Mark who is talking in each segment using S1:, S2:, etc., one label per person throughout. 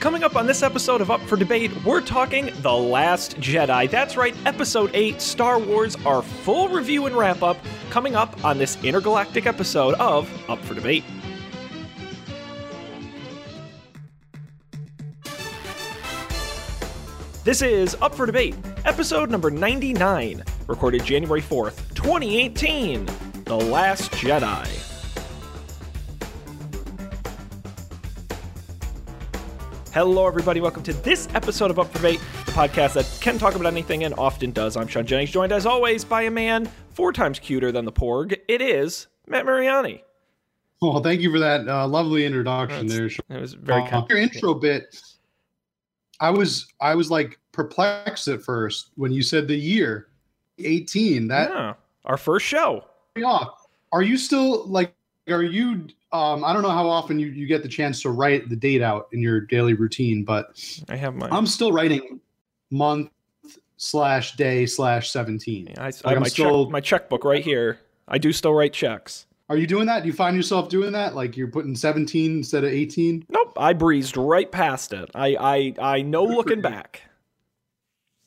S1: Coming up on this episode of Up for Debate, we're talking The Last Jedi. That's right, Episode 8, Star Wars, our full review and wrap up, coming up on this intergalactic episode of Up for Debate. This is Up for Debate, episode number 99, recorded January 4th, 2018. The Last Jedi. Hello, everybody. Welcome to this episode of Up for Debate, the podcast that can talk about anything and often does. I'm Sean Jennings, joined as always by a man four times cuter than the Porg. It is Matt Mariani.
S2: Well, thank you for that uh, lovely introduction there. Sean.
S1: It was very
S2: Uh,
S1: kind.
S2: Your intro bit, I was I was like perplexed at first when you said the year, eighteen. That
S1: Yeah, our first show.
S2: off. Are you still like? Are you? Um, I don't know how often you, you get the chance to write the date out in your daily routine, but
S1: I have my.
S2: I'm still writing month slash day slash seventeen.
S1: I, I have
S2: I'm
S1: my,
S2: still-
S1: check, my checkbook right here. I do still write checks.
S2: Are you doing that? Do you find yourself doing that? Like you're putting seventeen instead of eighteen?
S1: Nope, I breezed right past it. I I I
S2: know
S1: looking back.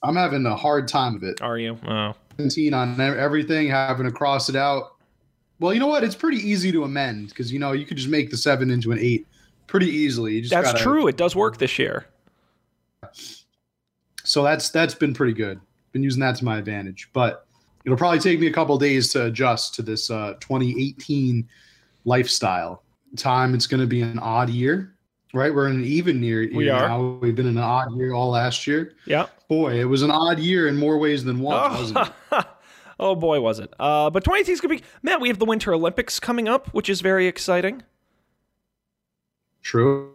S2: I'm having a hard time of it.
S1: Are you? Oh.
S2: 17 on everything, having to cross it out. Well, you know what? It's pretty easy to amend because you know you could just make the seven into an eight pretty easily. You just
S1: That's
S2: gotta-
S1: true. It does work this year.
S2: So that's that's been pretty good. Been using that to my advantage, but it'll probably take me a couple days to adjust to this uh, 2018 lifestyle. Time it's going to be an odd year, right? We're in an even year.
S1: We
S2: year
S1: are.
S2: Now. We've been in an odd year all last year.
S1: Yeah.
S2: Boy, it was an odd year in more ways than one, wasn't it?
S1: Oh, oh boy, was it. Uh, but 2018 is going to be. Matt, we have the Winter Olympics coming up, which is very exciting.
S2: True.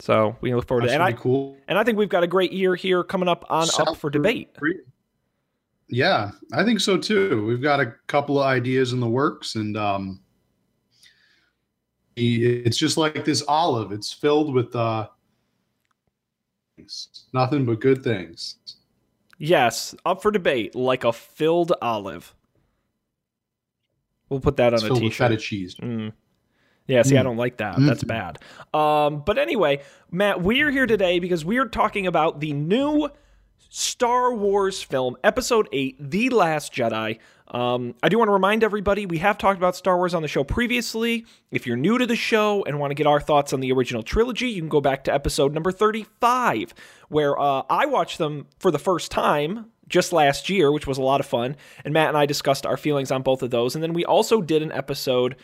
S1: So we look forward
S2: That
S1: to it.
S2: should
S1: And I,
S2: cool.
S1: and I think we've got a great year here coming up on Up for Debate.
S2: Korea. Yeah, I think so too. We've got a couple of ideas in the works, and um, it's just like this olive. It's filled with uh, nothing but good things.
S1: Yes, Up for Debate, like a filled olive. We'll put that
S2: It's
S1: on a
S2: filled with cheese.
S1: Mm. Yeah, see, I
S2: Mm.
S1: don't like that. That's
S2: Mm.
S1: bad. Um, but anyway, Matt, we're here today because we are talking about the new Star Wars film, Episode 8, The Last Jedi. Um, I do want to remind everybody we have talked about Star Wars on the show previously. If you're new to the show and want to get our thoughts on the original trilogy, you can go back to episode number 35, where uh, I watched them for the first time just last year, which was a lot of fun. And Matt and I discussed our feelings on both of those. And then we also did an episode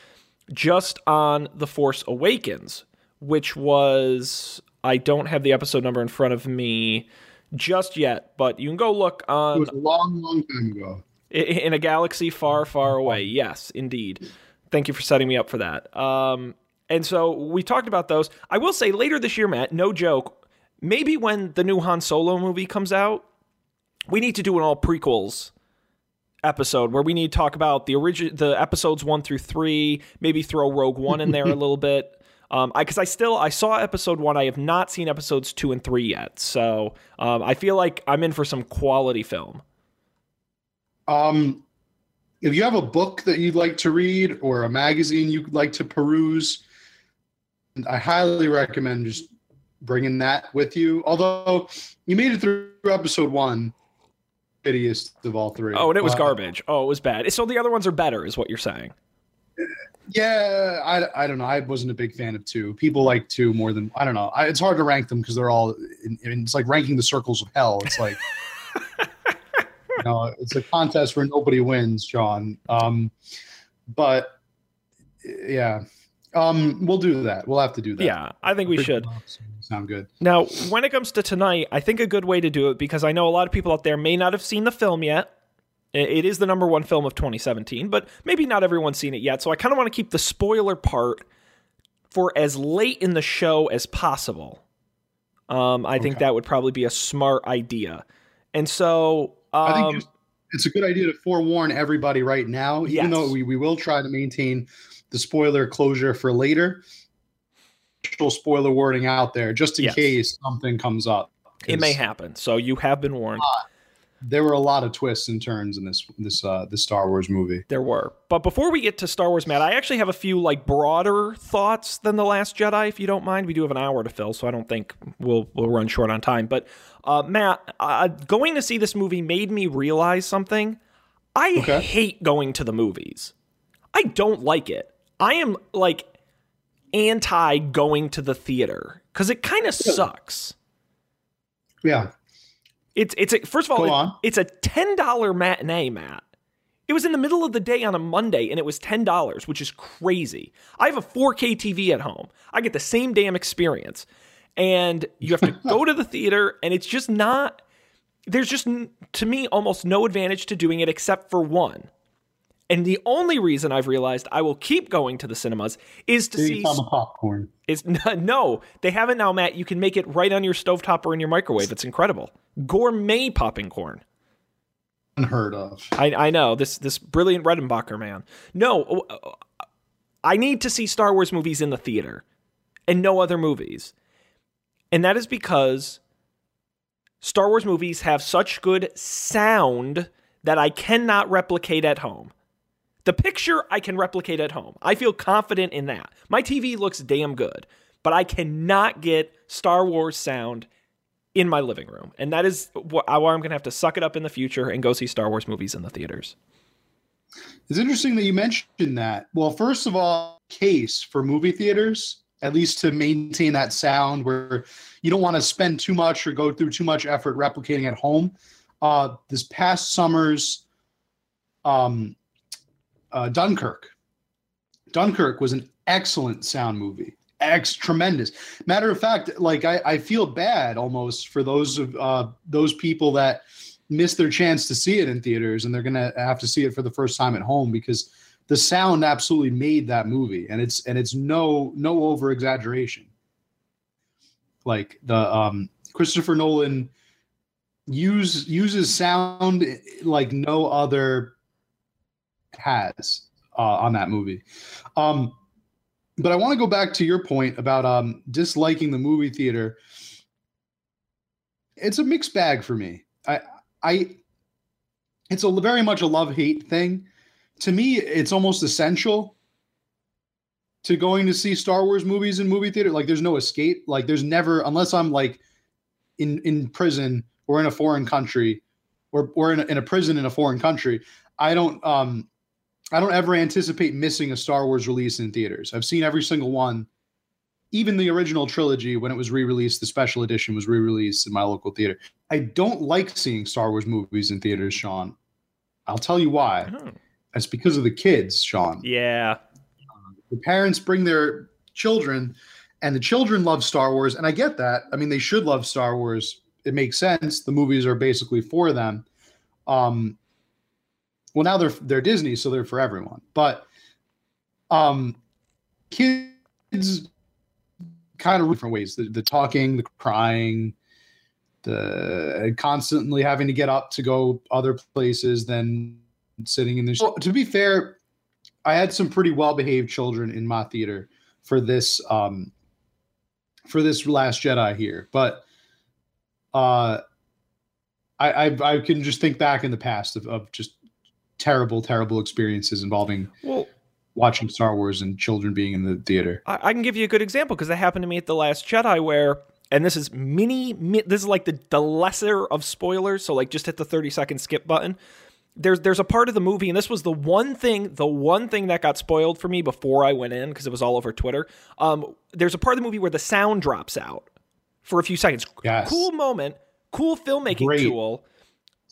S1: just on The Force Awakens, which was I don't have the episode number in front of me just yet, but you can go look on.
S2: It was a long, long time ago.
S1: in a galaxy far, far away. Yes, indeed. Thank you for setting me up for that. Um, and so we talked about those. I will say later this year, Matt, no joke, maybe when the new Han Solo movie comes out, we need to do an all prequels episode where we need to talk about the origin, the episodes one through three, maybe throw Rogue One in there a little bit. Um, I because I still I saw episode one. I have not seen episodes two and three yet, so um, I feel like I'm in for some quality film.
S2: Um, if you have a book that you'd like to read or a magazine you'd like to peruse, I highly recommend just bringing that with you. Although you made it through episode one, shittiest of all three.
S1: Oh, and it was
S2: But,
S1: garbage. Oh, it was bad. So the other ones are better, is what you're saying.
S2: Yeah, I, I don't know. I wasn't a big fan of two. People like two more than I don't know. I, it's hard to rank them because they're all. In, in- it's like ranking the circles of hell. It's like. you know, it's a contest where nobody wins, John. Um, but yeah, um, we'll do that. We'll have to do that.
S1: Yeah, I think we should.
S2: Sound good.
S1: Now, when it comes to tonight, I think a good way to do it because I know a lot of people out there may not have seen the film yet. It is the number one film of 2017, but maybe not everyone's seen it yet. So I kind of want to keep the spoiler part for as late in the show as possible. Um, I think that would probably be a smart idea. And so,
S2: I think
S1: um,
S2: it's a good idea to forewarn everybody right now,
S1: Yes.
S2: even though we, we will try to maintain the spoiler closure for later. Spoiler wording out there just in
S1: Yes.
S2: case something comes up.
S1: it may happen. So you have been warned.
S2: There were a lot of twists and turns in this this uh this Star Wars movie.
S1: There were. But before we get to Star Wars, Matt, I actually have a few like broader thoughts than the Last Jedi, if you don't mind. We do have an hour to fill, so I don't think we'll we'll run short on time. But uh, Matt, uh, going to see this movie made me realize something. I
S2: Okay.
S1: hate going to the movies. I don't like it. I am like anti going to the theater because it kind of sucks.
S2: Yeah.
S1: It's it's a, first of all, it- it's a ten dollar matinee, Matt. It was in the middle of the day on a Monday, and it was ten dollars, which is crazy. I have a 4K TV at home. I get the same damn experience, and you have to go to the theater, and it's just not. There's just to me almost no advantage to doing it except for one. And the only reason I've realized I will keep going to the cinemas is to see
S2: popcorn.
S1: is no, they haven't now, Matt. You can make it right on your stovetop or in your microwave. It's incredible. Gourmet popping corn.
S2: Unheard of.
S1: I, I know this this brilliant Redenbacher man. No, uh, I need to see Star Wars movies in the theater, and no other movies, and that is because Star Wars movies have such good sound that I cannot replicate at home. The picture I can replicate at home. I feel confident in that. My TV looks damn good, but I cannot get Star Wars sound in my living room. And that is wh- why I'm going to have to suck it up in the future and go see Star Wars movies in the theaters.
S2: It's interesting that you mentioned that. Well, first of all, case for movie theaters, at least to maintain that sound where you don't want to spend too much or go through too much effort replicating at home. Uh, this past summer's um, uh, Dunkirk. Dunkirk was an excellent sound movie. Ex tremendous. Matter of fact, like I, I feel bad almost for those of uh, those people that missed their chance to see it in theaters and they're gonna have to see it for the first time at home because the sound absolutely made that movie and it's and it's no no over exaggeration like the um christopher nolan use uses sound like no other has uh, on that movie um but i want to go back to your point about um disliking the movie theater it's a mixed bag for me i i it's a very much a love hate thing to me it's almost essential to going to see Star Wars movies in movie theater. Like there's no escape. Like there's never unless I'm like in in prison or in a foreign country or or in a, in a prison in a foreign country. I don't um I don't ever anticipate missing a Star Wars release in theaters. I've seen every single one. Even the original trilogy, when it was re-released, the special edition was re-released in my local theater. I don't like seeing Star Wars movies in theaters, Sean. I'll tell you why.
S1: Oh.
S2: It's because of the kids, Sean.
S1: Yeah.
S2: The parents bring their children, and the children love Star Wars, and I get that. I mean, they should love Star Wars. It makes sense. The movies are basically for them. Um, well, now they're they're Disney, so they're for everyone. But um, kids kind of different ways. The, the talking, the crying, the constantly having to get up to go other places than sitting in the. Well, to be fair, I had some pretty well behaved children in my theater for this um for this Last Jedi here, but uh, I I, I can just think back in the past of, of just terrible terrible experiences involving
S1: Well,
S2: watching Star Wars and children being in the theater.
S1: I, I can give you a good example because that happened to me at the Last Jedi, where and this is mini, mi- this is like the the lesser of spoilers. So like, just hit the thirty second skip button. There's there's a part of the movie, and this was the one thing, the one thing that got spoiled for me before I went in because it was all over Twitter. Um, there's a part of the movie where the sound drops out for a few seconds.
S2: Yes.
S1: Cool moment, cool filmmaking
S2: Great.
S1: tool.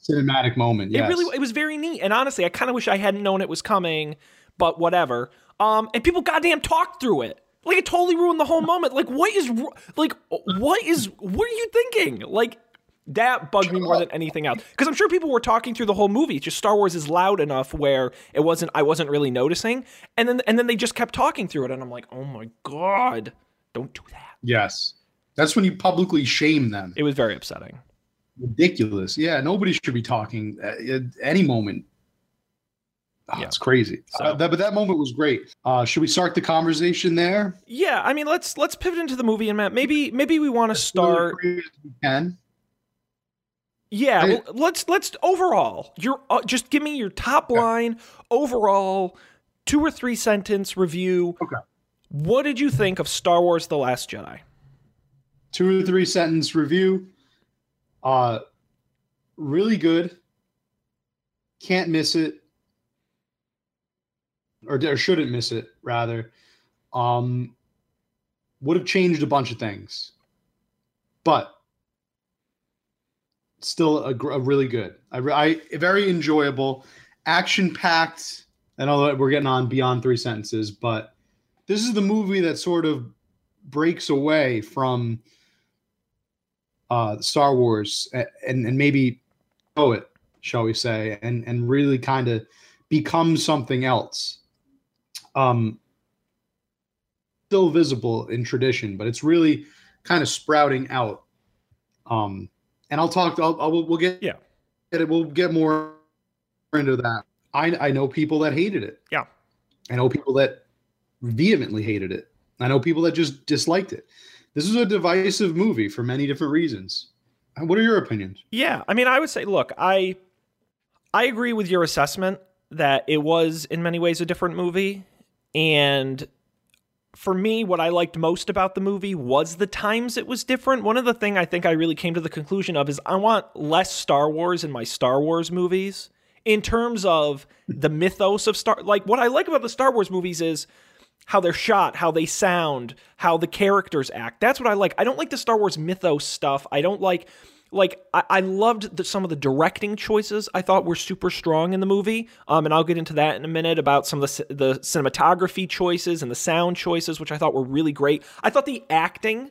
S2: Cinematic moment. Yes.
S1: It really it was very neat. And honestly, I kind of wish I hadn't known it was coming, but whatever. Um, and people goddamn talked through it. Like it totally ruined the whole moment. Like what is like what is what are you thinking? Like that bugged me more than anything else. Because I'm sure people were talking through the whole movie. It's just Star Wars is loud enough where it wasn't I wasn't really noticing. And then and then they just kept talking through it and I'm like, "Oh my god. Don't do that."
S2: Yes. That's when you publicly shame them.
S1: It was very upsetting.
S2: Ridiculous. Yeah, nobody should be talking at, at any moment. Oh,
S1: Yeah.
S2: It's crazy.
S1: So-
S2: Uh, that, but that moment was great. Uh, should we start the conversation there?
S1: Yeah, I mean, let's let's pivot into the movie and Matt. Maybe maybe we want to start
S2: Really quick as we can.
S1: Yeah,
S2: I-
S1: well, let's let's overall. Your uh, just give me your top line overall, two or three sentence review.
S2: Okay.
S1: What did you think of Star Wars: The Last Jedi?
S2: two or three sentence review. Uh, really good. Can't miss it, or, or shouldn't miss it rather. Um, would have changed a bunch of things, but still a, a really good. I, I very enjoyable, action packed. I know that we're getting on beyond three sentences, but this is the movie that sort of breaks away from uh, Star Wars and and maybe poet, shall we say, and and really kind of become something else. Um, still visible in tradition, but it's really kind of sprouting out. Um, and I'll talk. I'll, I'll we'll get
S1: Yeah.
S2: it. We'll get more into that. I I know people that hated it.
S1: Yeah.
S2: I know people that vehemently hated it. I know people that just disliked it. This is a divisive movie for many different reasons. Uh, What are your opinions?
S1: Yeah, I mean, I would say, look, I I agree with your assessment that it was in many ways a different movie, and for me, what I liked most about the movie was the times it was different. One of the thing I think I really came to the conclusion of is I want less Star Wars in my Star Wars movies in terms of the mythos of Star. Like what I like about the Star Wars movies is how they're shot, how they sound, how the characters act. That's what I like. I don't like the Star Wars mythos stuff. I don't like like I, I loved the, some of the directing choices. I thought were super strong in the movie. Um, and I'll get into that in a minute about some of the the cinematography choices and the sound choices, which I thought were really great. I thought the acting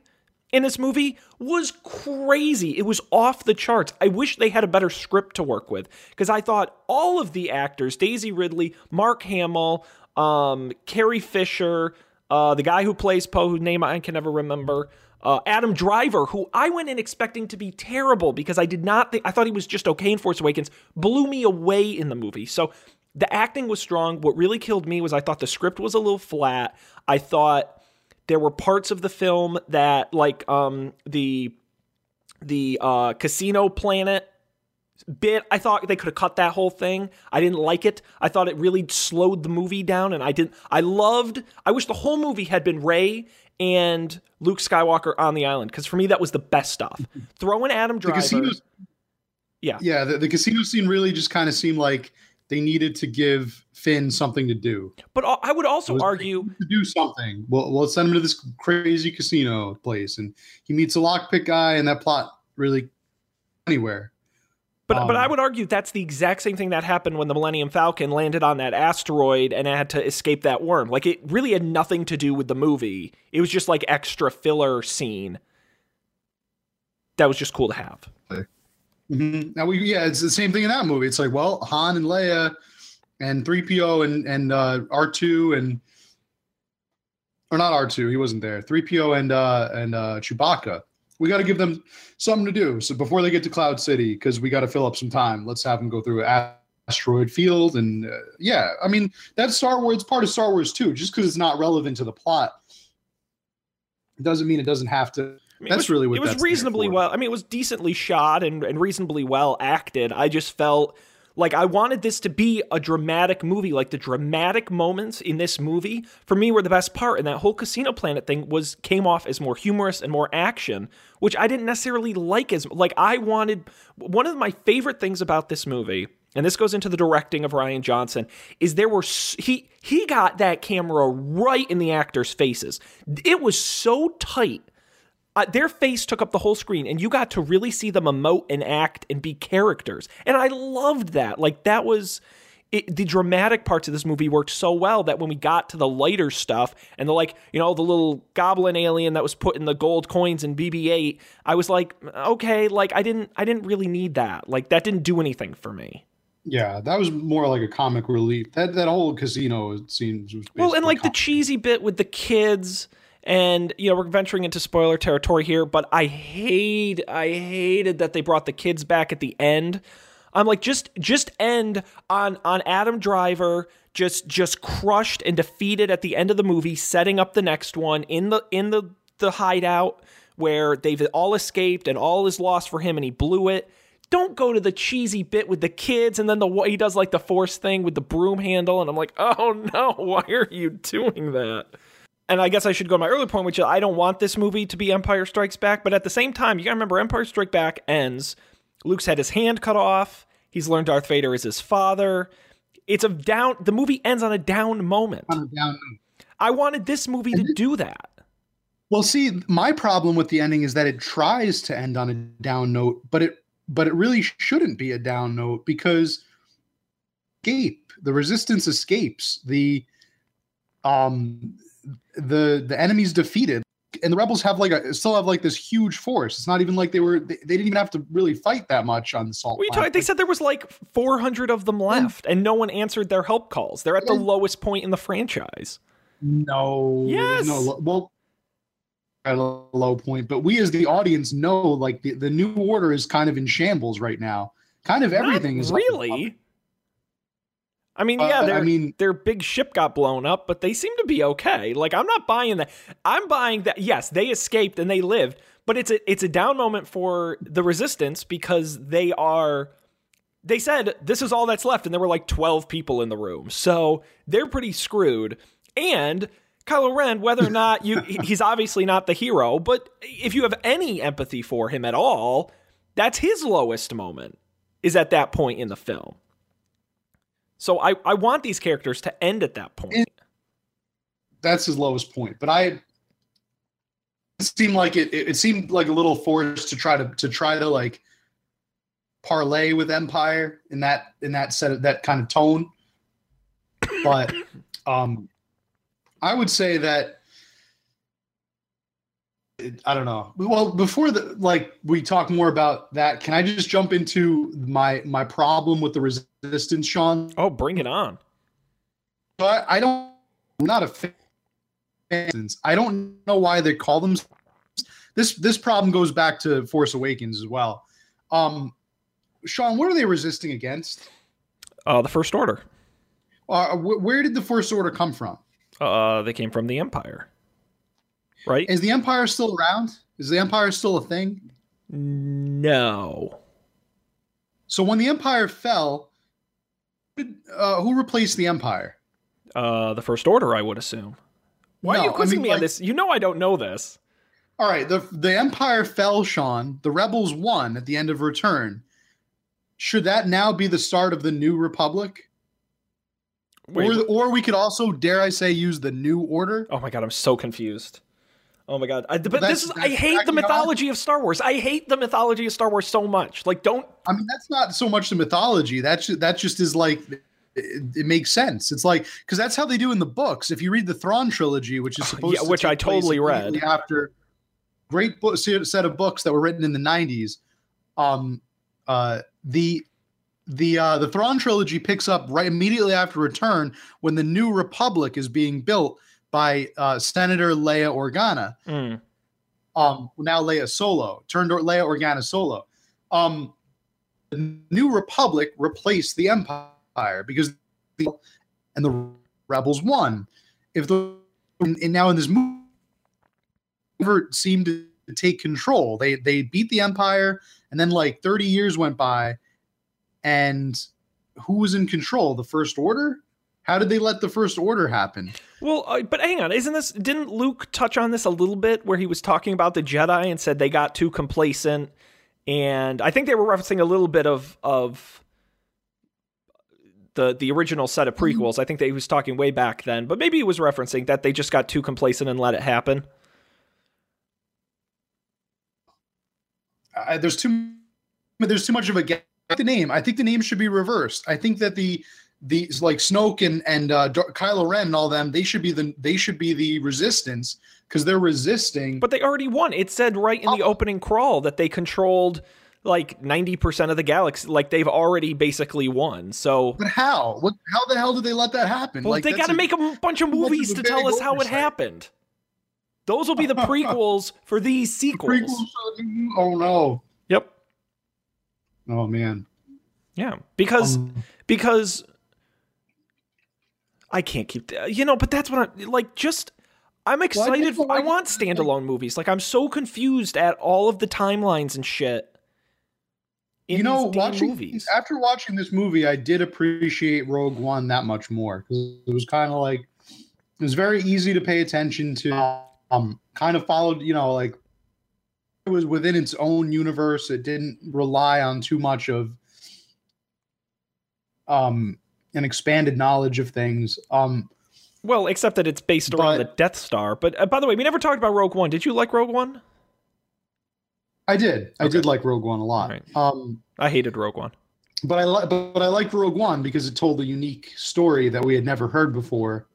S1: in this movie was crazy. It was off the charts. I wish they had a better script to work with because I thought all of the actors, Daisy Ridley, Mark Hamill, um, Carrie Fisher, uh, the guy who plays Poe, whose name I can never remember, uh, Adam Driver, who I went in expecting to be terrible because I did not think I thought he was just okay in Force Awakens, blew me away in the movie. So the acting was strong. What really killed me was I thought the script was a little flat. I thought there were parts of the film that like um the the uh casino planet bit i thought they could have cut that whole thing i didn't like it i thought it really slowed the movie down and i didn't i loved i wish the whole movie had been Rey and luke skywalker on the island because for me that was the best stuff throw in adam
S2: The
S1: driver
S2: casinos,
S1: Yeah.
S2: yeah. The, the casino scene really just kind of seemed like they needed to give Finn something to do.
S1: but i would also
S2: was-
S1: argue
S2: to do something. Well, we'll send him to this crazy casino place, and he meets a lockpick guy, and that plot really anywhere.
S1: But but
S2: Um,
S1: I would argue that's the exact same thing that happened when the Millennium Falcon landed on that asteroid and had to escape that worm. Like it really had nothing to do with the movie. It was just like extra filler scene. That was just cool to have.
S2: Mhm. Now we yeah, it's the same thing in that movie. It's like well, Han and Leia, and three PO and and uh, R two and or not R two, he wasn't there. Three PO and uh, and uh, Chewbacca. We got to give them something to do. So before they get to Cloud City, because we got to fill up some time. Let's have them go through asteroid field and uh, yeah. I mean that's Star Wars. Part of Star Wars too. Just because it's not relevant to the plot, it doesn't mean it doesn't have to.
S1: I mean,
S2: That's
S1: was-
S2: really what
S1: it was reasonably well. I mean, it was decently shot and, and reasonably well acted. I just felt like I wanted this to be a dramatic movie. Like the dramatic moments in this movie for me were the best part, and that whole Casino Planet thing was came off as more humorous and more action, which I didn't necessarily like as like I wanted. One of my favorite things about this movie. And this goes into the directing of Rian Johnson. Is there were he he got that camera right in the actors' faces. It was so tight uh, their face took up the whole screen and you got to really see them emote and act and be characters. And i loved that. Like that was it, the dramatic parts of this movie worked so well that when we got to the lighter stuff and the like you know the little goblin alien that was put in the gold coins in bb8 i was like okay like i didn't i didn't really need that. Like that didn't do anything for me.
S2: Yeah, that was more like a comic relief. That that whole casino scene was
S1: Well, and like the cheesy bit with the kids, and you know we're venturing into spoiler territory here, but I hate, I hated that they brought the kids back at the end. I'm like, just, just end on on Adam Driver, just, just crushed and defeated at the end of the movie, setting up the next one in the in the the hideout where they've all escaped and all is lost for him, and he blew it. don't go to the cheesy bit with the kids and then the he does like the force thing with the broom handle and I'm like, "Oh no, why are you doing that?" And I guess I should go to my earlier point, which is I don't want this movie to be Empire Strikes Back, but at the same time, you got to remember Empire Strikes Back ends. Luke's had his hand cut off. He's learned Darth Vader is his father. It's a down the movie ends on a down moment.
S2: On a down
S1: I wanted this movie to do that.
S2: Well, see, my problem with the ending is that it tries to end on a down note, but it but it really shouldn't be a down note because escape the resistance escapes the um the the enemy's defeated and the rebels have like a still have like this huge force. It's not even like they were they, they didn't even have to really fight that much on the salt
S1: What are they said there was like 400 of them left and no one answered their help calls. They're at the lowest point in the franchise.
S2: No
S1: Yes.
S2: no well at a low point but we as the audience know like the, the new order is kind of in shambles right now. Kind of everything
S1: Not
S2: is
S1: really i mean
S2: Uh,
S1: yeah
S2: I
S1: their,
S2: mean-
S1: their big ship got blown up but they seem to be okay. Like i'm not buying that. I'm buying that yes they escaped and they lived but it's a it's a down moment for the resistance because they are they said this is all that's left and there were like 12 people in the room. So they're pretty screwed. And Kylo Ren, whether or not you, he's obviously not the hero, but if you have any empathy for him at all, that's his lowest moment, is at that point in the film. So I, I want these characters to end at that point.
S2: that's his lowest point. But I it seemed like it, it seemed like a little forced to try to to try to like parlay with Empire in that in that set of that kind of tone. But um I would say that I don't know. Well, before the like we talk more about that, can I just jump into my my problem with the resistance, Sean?
S1: Oh, bring it on.
S2: But I don't. I'm not a fan. I don't know why they call them. This this problem goes back to Force Awakens as well. Um, Sean, what are they resisting against?
S1: Uh, the First Order.
S2: Uh, wh- where did the First Order come from?
S1: Uh, they came from the Empire. Right?
S2: Is the Empire still around? Is the Empire still a thing?
S1: No.
S2: So when the Empire fell, who uh, who replaced the Empire?
S1: Uh, the First Order, I would assume. Why are
S2: No,
S1: you
S2: I
S1: quizzing
S2: mean,
S1: me on this? You know I don't know this.
S2: All right, the the Empire fell, Sean. The rebels won at the end of Return. Should that now be the start of the new Republic?
S1: Wait,
S2: or, or we could also, dare I say, use the New Order.
S1: Oh my god, I'm so confused. Oh my god, I, but this is I hate the
S2: exactly
S1: mythology of Star Wars. I hate the mythology of Star Wars so much. Like, don't.
S2: I mean, that's not so much the mythology. That's that just is like it, it makes sense. It's like because that's how they do in the books. If you read the Thrawn trilogy, which is supposed
S1: Yeah,
S2: to
S1: which I totally read.
S2: after great book set of books that were written in the '90s, um, uh, the the uh, the Thrawn trilogy picks up right immediately after Return when the New Republic is being built by uh, Senator Leia Organa.
S1: Mm.
S2: um now Leia Solo turned Leia Organa Solo. Um the New Republic replaced the Empire because the and the rebels won. If the and and now in this movie never seemed to take control. They they beat the Empire and then like 30 years went by and who was in control? The First Order? How did they let the First Order happen?
S1: Well, uh, but hang on, isn't this? Didn't Luke touch on this a little bit where he was talking about the Jedi and said they got too complacent, and I think they were referencing a little bit of of the the original set of prequels. I think that he was talking way back then, but maybe he was referencing that they just got too complacent and let it happen.
S2: I, there's too there's too much of a gap. The name, I think the name should be reversed. I think that the the like Snoke and and uh, Kylo Ren and all them, they should be the they should be the resistance because they're resisting.
S1: But they already won. It said right in the
S2: Oh.
S1: opening crawl that they controlled like 90% of the galaxy. Like they've already basically won. So
S2: But how? What? How the hell did they let that happen?
S1: well,
S2: like
S1: they got to make a bunch of movies to tell us how it happened. Those will be the prequels for these sequels.
S2: prequels. Oh no!
S1: Yep.
S2: Oh man!
S1: Yeah. Because
S2: Um,
S1: because I can't keep you know, but that's what I like just I'm excited.
S2: people
S1: I
S2: like-
S1: want standalone movies. Like I'm so confused at all of the timelines and shit in
S2: you know, watching
S1: movies.
S2: after watching this movie, I did appreciate Rogue One that much more because it was kind of like it was very easy to pay attention to. Um, kind of followed, you know, like it was within its own universe. It didn't rely on too much of um an expanded knowledge of things. Um,
S1: Well, except that it's based around
S2: But-
S1: the Death Star. But uh, by the way, we never talked about Rogue One. Did you like Rogue One?
S2: I did, I did like Rogue One a lot.
S1: Alright.
S2: Um,
S1: I hated Rogue One.
S2: but I like, but, but I like Rogue One because it told a unique story that we had never heard before.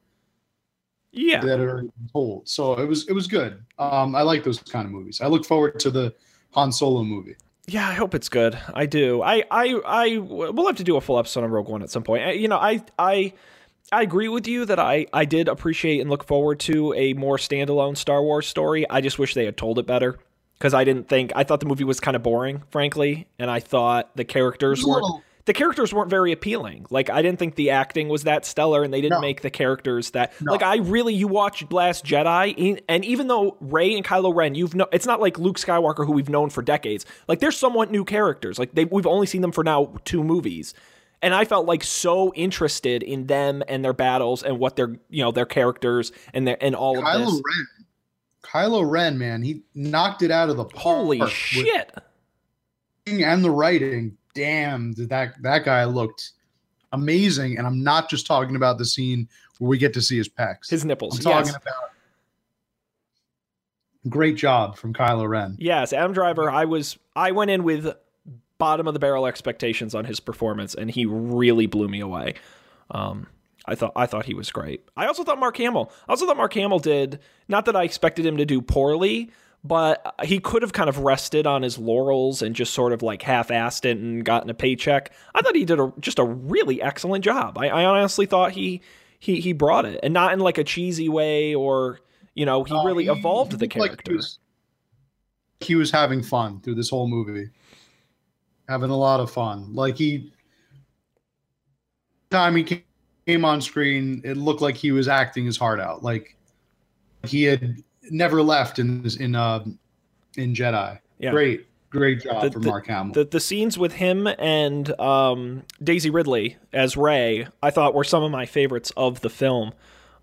S1: Yeah.
S2: that are told. So it was it was good. Um, I like those kind of movies. I look forward to the Han Solo movie.
S1: Yeah, I hope it's good. I do. I, I, I, we'll have to do a full episode on Rogue One at some point. I- You know, I, I, I agree with you that I, I did appreciate and look forward to a more standalone Star Wars story. I just wish they had told it better because I didn't think I thought the movie was kind of boring, frankly, and I thought the characters
S2: It was a
S1: weren't
S2: little-
S1: the characters weren't very appealing. Like I didn't think the acting was that stellar, and they didn't
S2: No.
S1: make the characters that
S2: No.
S1: like I really you watch Last Jedi, and even though Rey and Kylo Ren, you've no, it's not like Luke Skywalker who we've known for decades. Like they're somewhat new characters. Like they we've only seen them for now two movies. And I felt like so interested in them and their battles and what their you know their characters and their and all of
S2: Kylo
S1: this.
S2: Ren. Kylo Ren, man, he knocked it out of the park.
S1: Holy shit!
S2: And the writing, damn, did that that guy looked amazing. And I'm not just talking about the scene where we get to see his pecs.
S1: His nipples.
S2: I'm talking
S1: Yes.
S2: about great job from Kylo Ren.
S1: Yes, Adam Driver. I was I went in with bottom of the barrel expectations on his performance, and he really blew me away. Um, I thought I thought he was great. I also thought Mark Hamill. I also thought Mark Hamill did not that I expected him to do poorly, but he could have kind of rested on his laurels and just sort of like half-assed it and gotten a paycheck. I thought he did a, just a really excellent job. I, I honestly thought he he he brought it, and not in like a cheesy way or you know he
S2: Uh,
S1: really
S2: he-
S1: evolved
S2: he
S1: the
S2: looked like
S1: character.
S2: he, was, he was having fun through this whole movie, having a lot of fun. Like he, time he ca- came on screen, it looked like he was acting his heart out. Like he had never left in in uh in Jedi.
S1: Yeah.
S2: Great, great job
S1: The-
S2: for
S1: the-
S2: Mark Hamill.
S1: the the scenes with him and um, Daisy Ridley as Rey, I thought were some of my favorites of the film.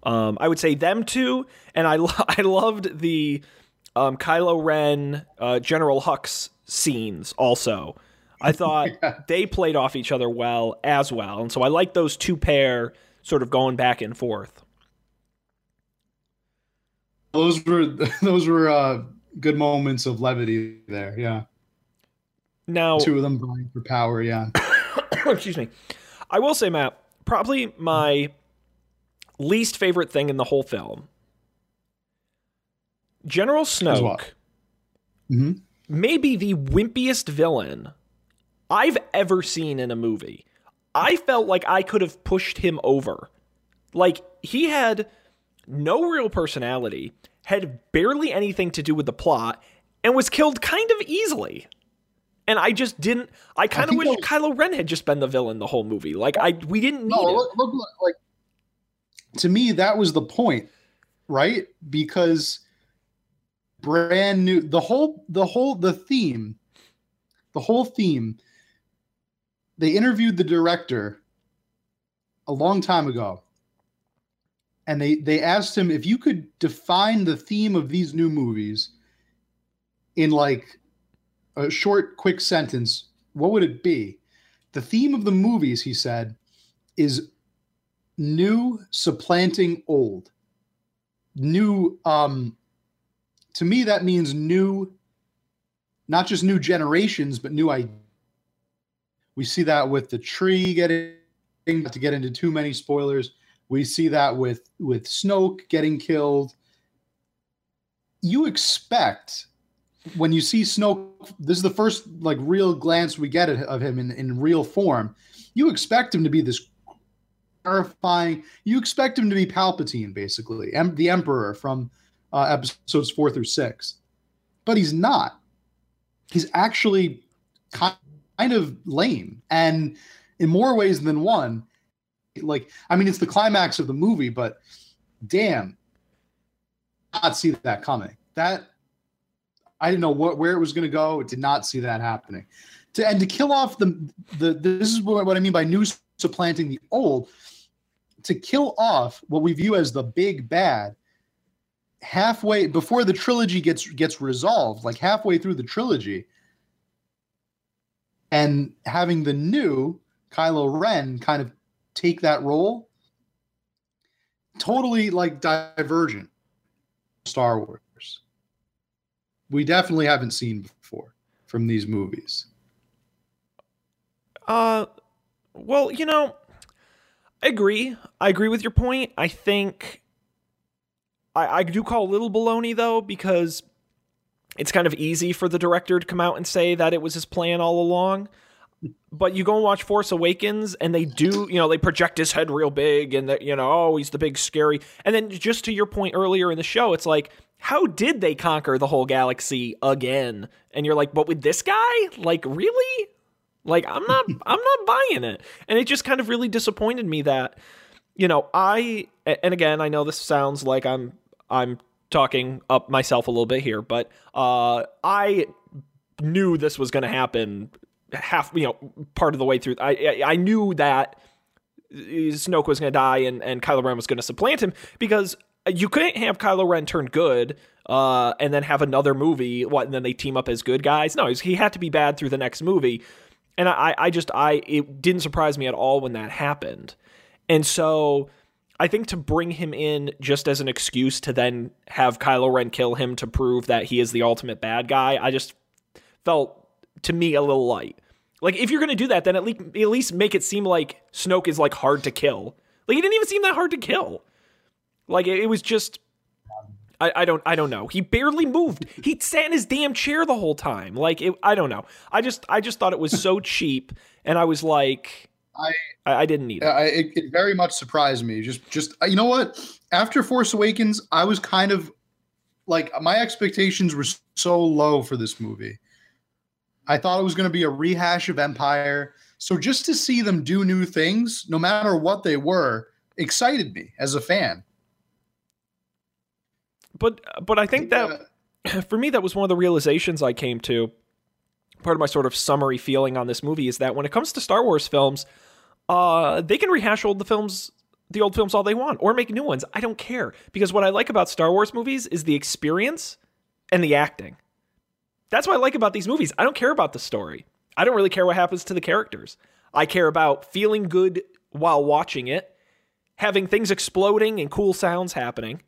S1: Um, I would say them two, and I lo- I loved the um, Kylo Ren uh, General Hux scenes also. I thought
S2: Yeah.
S1: they played off each other well as well, and so I like those two pair sort of going back and forth.
S2: Those were those were uh, good moments of levity there. Yeah,
S1: Now,
S2: two of them vying for power. Yeah,
S1: excuse me. I will say, Matt, probably my least favorite thing in the whole film. General Snoke?
S2: Mhm.
S1: may be the wimpiest villain I've ever seen in a movie. I felt like I could have pushed him over. Like, he had no real personality, had barely anything to do with the plot, and was killed kind of easily. And I just didn't. I kind of wish
S2: was-
S1: Kylo Ren had just been the villain the whole movie. Like I, we didn't need
S2: No,
S1: it.
S2: look, look, look, like to me, that was the point, right? Because brand new, the whole, the whole, the theme, the whole theme. They interviewed the director a long time ago, and they they asked him if you could define the theme of these new movies in like a short, quick sentence. What would it be? The theme of the movies, he said, is new supplanting old new um to me that means new not just new generations but new ideas we see that with the tree getting to get into too many spoilers we see that with with snoke getting killed you expect when you see snoke this is the first like real glance we get of him in, in real form you expect him to be this terrifying. You expect him to be Palpatine, basically, em- the Emperor from uh, episodes four through six, but he's not. He's actually kind of lame, and in more ways than one. Like, I mean, it's the climax of the movie, but damn, not see that coming. That I didn't know what where it was going to go. Did not see that happening. to and to kill off the the this is what, what I mean by new supplanting the old. To kill off what we view as the big bad halfway before the trilogy gets gets resolved, like halfway through the trilogy, and having the new Kylo Ren kind of take that role, totally like divergent. Star Wars. We definitely haven't seen before from these movies.
S1: Uh, well, you know, I agree. I agree with your point. I think I, I do call a little baloney though because it's kind of easy for the director to come out and say that it was his plan all along. But you go and watch Force Awakens, and they do, you know, they project his head real big, and that, you know, oh, he's the big scary. And then just to your point earlier in the show, it's like, how did they conquer the whole galaxy again? And you're like, but with this guy, like, really? Like I'm not I'm not buying it. And it just kind of really disappointed me that you know, I and again, I know this sounds like I'm I'm talking up myself a little bit here, but uh I knew this was going to happen half, you know, part of the way through. I I knew that Snoke was going to die and and Kylo Ren was going to supplant him because you couldn't have Kylo Ren turn good uh, and then have another movie. What? And then they team up as good guys? No, he had to be bad through the next movie and I, I just I it didn't surprise me at all when that happened. And so I think to bring him in just as an excuse to then have Kylo Ren kill him to prove that he is the ultimate bad guy, I just felt to me a little light. Like if you're gonna do that, then at least at least make it seem like Snoke is like hard to kill. Like he didn't even seem that hard to kill. Like it, it was just I, I don't I don't know. He barely moved. He sat in his damn chair the whole time. Like it, I don't know. I just I just thought it was so cheap, and I was like, I I, didn't need it.
S2: I, it. It very much surprised me. Just just uh, you know what? After Force Awakens, I was kind of like my expectations were so low for this movie. I thought it was going to be a rehash of Empire. So just to see them do new things, no matter what they were, excited me as a fan
S1: but but I think that for me that was one of the realizations I came to. Part of my sort of summary feeling on this movie is that when it comes to Star Wars films, uh, they can rehash old the films the old films all they want or make new ones. I don't care because what I like about Star Wars movies is the experience and the acting. That's what I like about these movies. I don't care about the story. I don't really care what happens to the characters. I care about feeling good while watching it, having things exploding and cool sounds happening,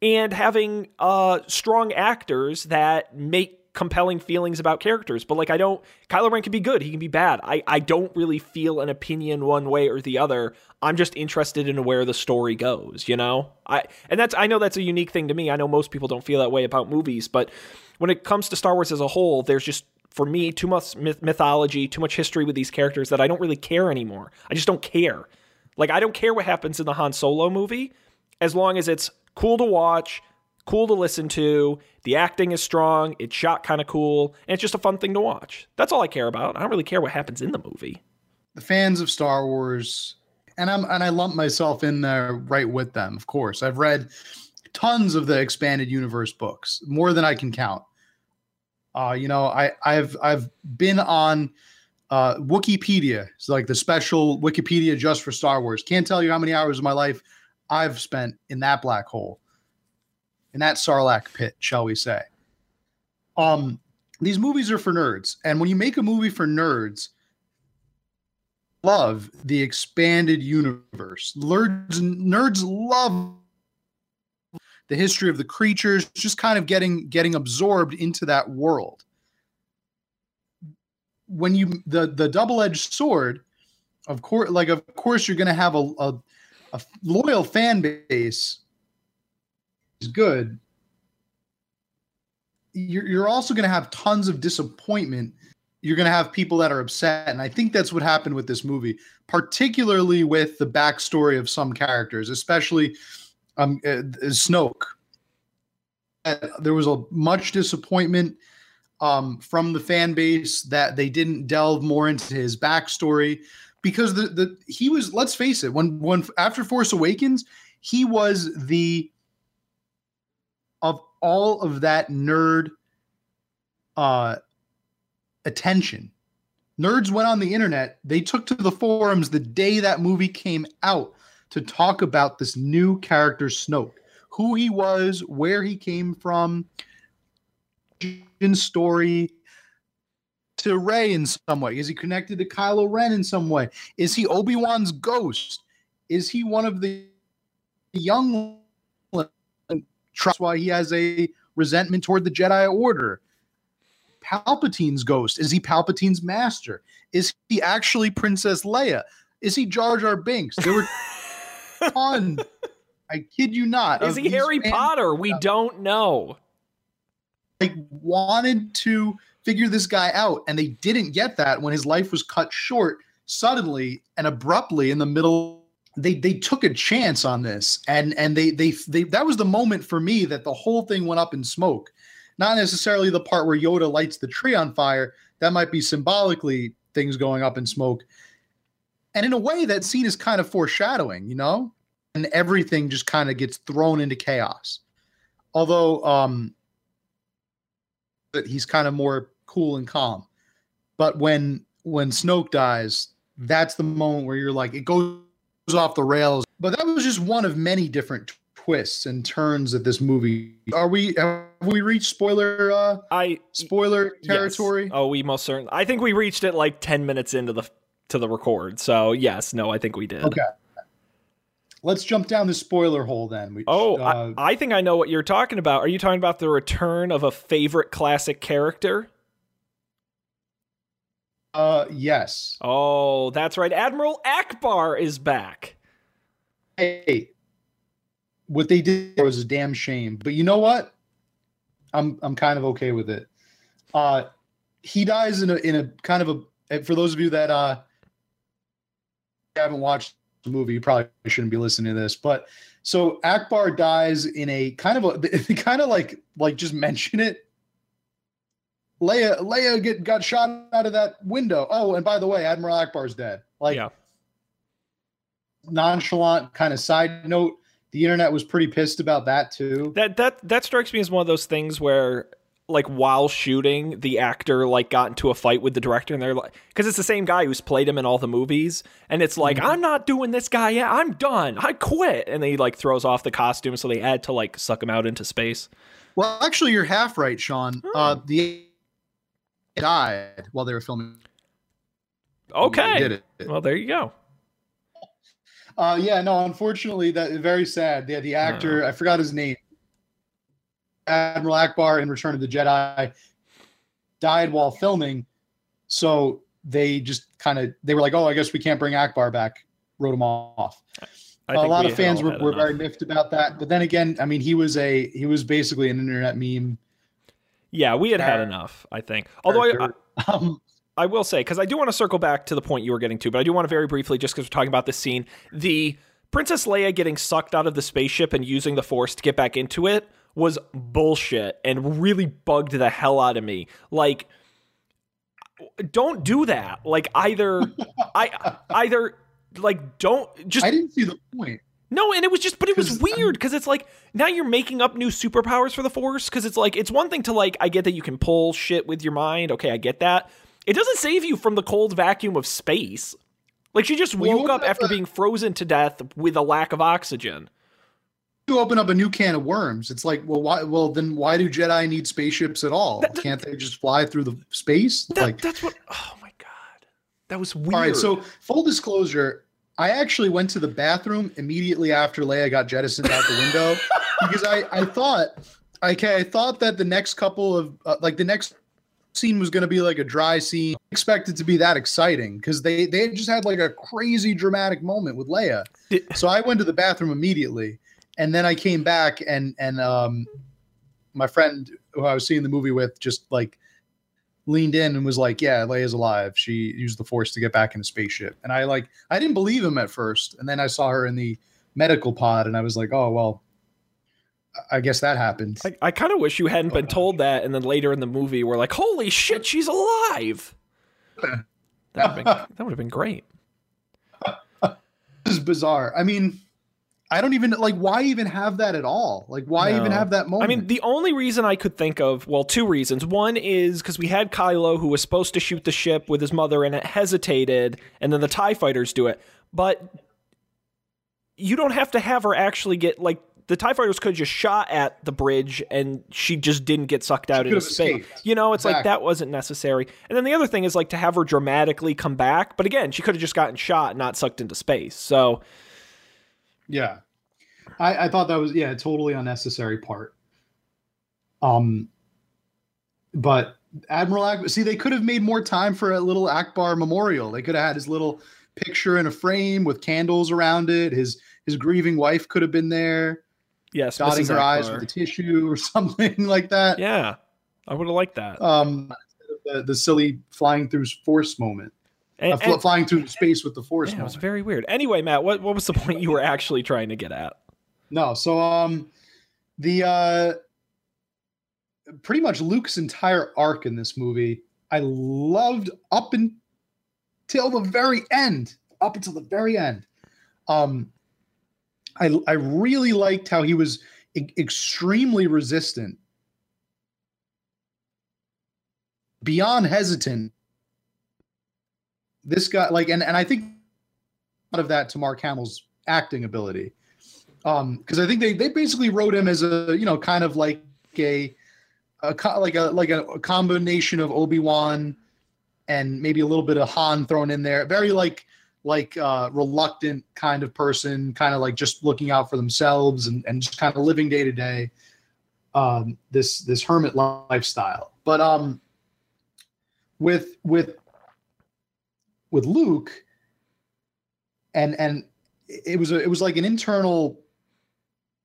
S1: and having uh, strong actors that make compelling feelings about characters. But like I don't Kylo Ren can be good, he can be bad. I, I don't really feel an opinion one way or the other. I'm just interested in where the story goes, you know? I and that's I know that's a unique thing to me. I know most people don't feel that way about movies, but when it comes to Star Wars as a whole, there's just for me too much myth- mythology, too much history with these characters that I don't really care anymore. I just don't care. Like I don't care what happens in the Han Solo movie as long as it's cool to watch, cool to listen to. The acting is strong, it's shot kind of cool, and it's just a fun thing to watch. That's all I care about. I don't really care what happens in the movie.
S2: The fans of Star Wars, and I'm and I lump myself in there right with them. Of course, I've read tons of the expanded universe books, more than I can count. Uh, you know, I I've I've been on uh, Wikipedia, it's like the special Wikipedia just for Star Wars. Can't tell you how many hours of my life I've spent in that black hole, in that Sarlacc pit, shall we say. Um, these movies are for nerds, and when you make a movie for nerds, love the expanded universe. Nerds, nerds love the history of the creatures, just kind of getting getting absorbed into that world. When you the the double edged sword, of course, like of course you're going to have a, a a loyal fan base is good, you're, you're also going to have tons of disappointment. You're going to have people that are upset. And I think that's what happened with this movie, particularly with the backstory of some characters, especially um, uh, Snoke. There was a much disappointment um, from the fan base that they didn't delve more into his backstory because the the he was let's face it when when after Force Awakens he was the of all of that nerd uh attention nerds went on the internet. They took to the forums the day that movie came out to talk about this new character, Snoke, who he was, where he came from, story to Rey in some way. Is he connected to Kylo Ren in some way? Is he Obi Wan's ghost? Is he one of the young? Trust why he has a resentment toward the Jedi Order. Palpatine's ghost? Is he Palpatine's master? Is he actually Princess Leia? Is he Jar Jar Binks? There were ton. I kid you not.
S1: Is he Harry Potter? We don't know.
S2: They wanted to figure this guy out, and they didn't get that when his life was cut short suddenly and abruptly in the middle. They they took a chance on this, and and they they they that was the moment for me that the whole thing went up in smoke not necessarily the part where Yoda lights the tree on fire. That might be symbolically things going up in smoke. And in a way, that scene is kind of foreshadowing, you know? And everything just kind of gets thrown into chaos. Although um that he's kind of more cool and calm. But when when Snoke dies, that's the moment where you're like, it goes off the rails. But that was just one of many different twists and turns that this movie. Are we have we reached spoiler uh
S1: I
S2: spoiler territory?
S1: Yes. Oh, we most certainly. I think we reached it like 10 minutes into the to the record. So, yes, no, I think we did.
S2: Okay. Let's jump down the spoiler hole then. Which,
S1: oh, uh, I, I think I know what you're talking about. Are you talking about the return of a favorite classic character?
S2: Uh, yes.
S1: Oh, that's right. Admiral Ackbar is back.
S2: Hey, what they did was a damn shame. But you know what? I'm I'm kind of okay with it. Uh, he dies in a in a kind of a for those of you that uh haven't watched the movie, you probably shouldn't be listening to this. But so Ackbar dies in a kind of a they kind of like like just mention it. Leia Leia get got shot out of that window. Oh, and by the way, Admiral Ackbar's dead. Like yeah. nonchalant kind of side note the internet was pretty pissed about that too.
S1: That that that strikes me as one of those things where like while shooting the actor like got into a fight with the director and they're like because it's the same guy who's played him in all the movies and it's like mm-hmm. i'm not doing this guy yet. I'm done. I quit. And he like throws off the costume so they had to like suck him out into space.
S2: Well actually you're half right sean. Hmm. uh the died while they were filming.
S1: Okay. Well there you go.
S2: Uh, yeah, no, unfortunately, that very sad. Yeah, the actor, I forgot his name, Admiral Ackbar in Return of the Jedi, died while filming. So they just kind of they were like, oh, I guess we can't bring Ackbar back. Wrote him off. a lot of fans were, were very miffed about that. But then again, I mean, he was a he was basically an internet meme.
S1: Yeah, we had had enough. I think. Although I, I, um, I will say because I do want to circle back to the point you were getting to, but I do want to very briefly, just because we're talking about this scene, the Princess Leia getting sucked out of the spaceship and using the Force to get back into it was bullshit and really bugged the hell out of me. Like, don't do that. Like either, I either like don't just.
S2: I didn't see the point.
S1: No, and it was just, but it was weird because it's like now you're making up new superpowers for the Force. Because it's like it's one thing to like, I get that you can pull shit with your mind. Okay, I get that. It doesn't save you from the cold vacuum of space. Like she just well, woke up after a, being frozen to death with a lack of oxygen.
S2: You open up a new can of worms. It's like, well, why? Well, then why do Jedi need spaceships at all? That, that, Can't they just fly through the space?
S1: That,
S2: like
S1: that's what. Oh my god, that was weird.
S2: All right, so full disclosure, I actually went to the bathroom immediately after Leia got jettisoned out the window because I I thought okay I thought that the next couple of uh, like the next scene was going to be like a dry scene. Expected to be that exciting because they they just had like a crazy dramatic moment with Leia. so I went to the bathroom immediately, and then I came back and and um, my friend who I was seeing the movie with just like leaned in and was like, "Yeah, Leia's alive. She used the Force to get back in a spaceship." And I like I didn't believe him at first, and then I saw her in the medical pod, and I was like, "Oh well." I guess that happened.
S1: I, I kind of wish you hadn't been told that, and then later in the movie, we're like, "Holy shit, she's alive!" that would have been, been, great.
S2: this is bizarre. I mean, I don't even like why even have that at all? Like why
S1: No.
S2: even have that moment?
S1: I mean, the only reason I could think of, well, two reasons. One is because we had Kylo who was supposed to shoot the ship with his mother and it hesitated, and then the TIE fighters do it. But you don't have to have her actually get, like, the TIE fighters could just shot at the bridge and she just didn't get sucked out into space. You know, it's like that wasn't necessary. And then the other thing is, like, to have her dramatically come back. But again, she could have just gotten shot and not sucked into space. So,
S2: Yeah. I, I thought that was yeah, a totally unnecessary part. Um but Admiral Ackbar see they could have made more time for a little Ackbar memorial. They could have had his little picture in a frame with candles around it. His his grieving wife could have been there,
S1: yes,
S2: dotting
S1: Mrs.
S2: her eyes with a tissue or something like that.
S1: Yeah, I would have liked that.
S2: Um the, the silly flying through force moment.
S1: And- and-
S2: flying through space with the force
S1: Yeah, it was very weird. Anyway, Matt, what, what was the point you were actually trying to get at?
S2: No, so um the uh pretty much Luke's entire arc in this movie I loved up until the very end. Up until the very end. Um I I really liked how he was e- extremely resistant. Beyond hesitant. This guy like and and I think a lot of that to Mark Hamill's acting ability. Um because i think they they basically wrote him as a you know kind of like a, a like a like a, a combination of obi-wan and maybe a little bit of han thrown in there. Very like like uh reluctant kind of person kind of like just looking out for themselves and and just kind of living day to day um this this hermit lifestyle. But um with with with luke and and it was a, it was like an internal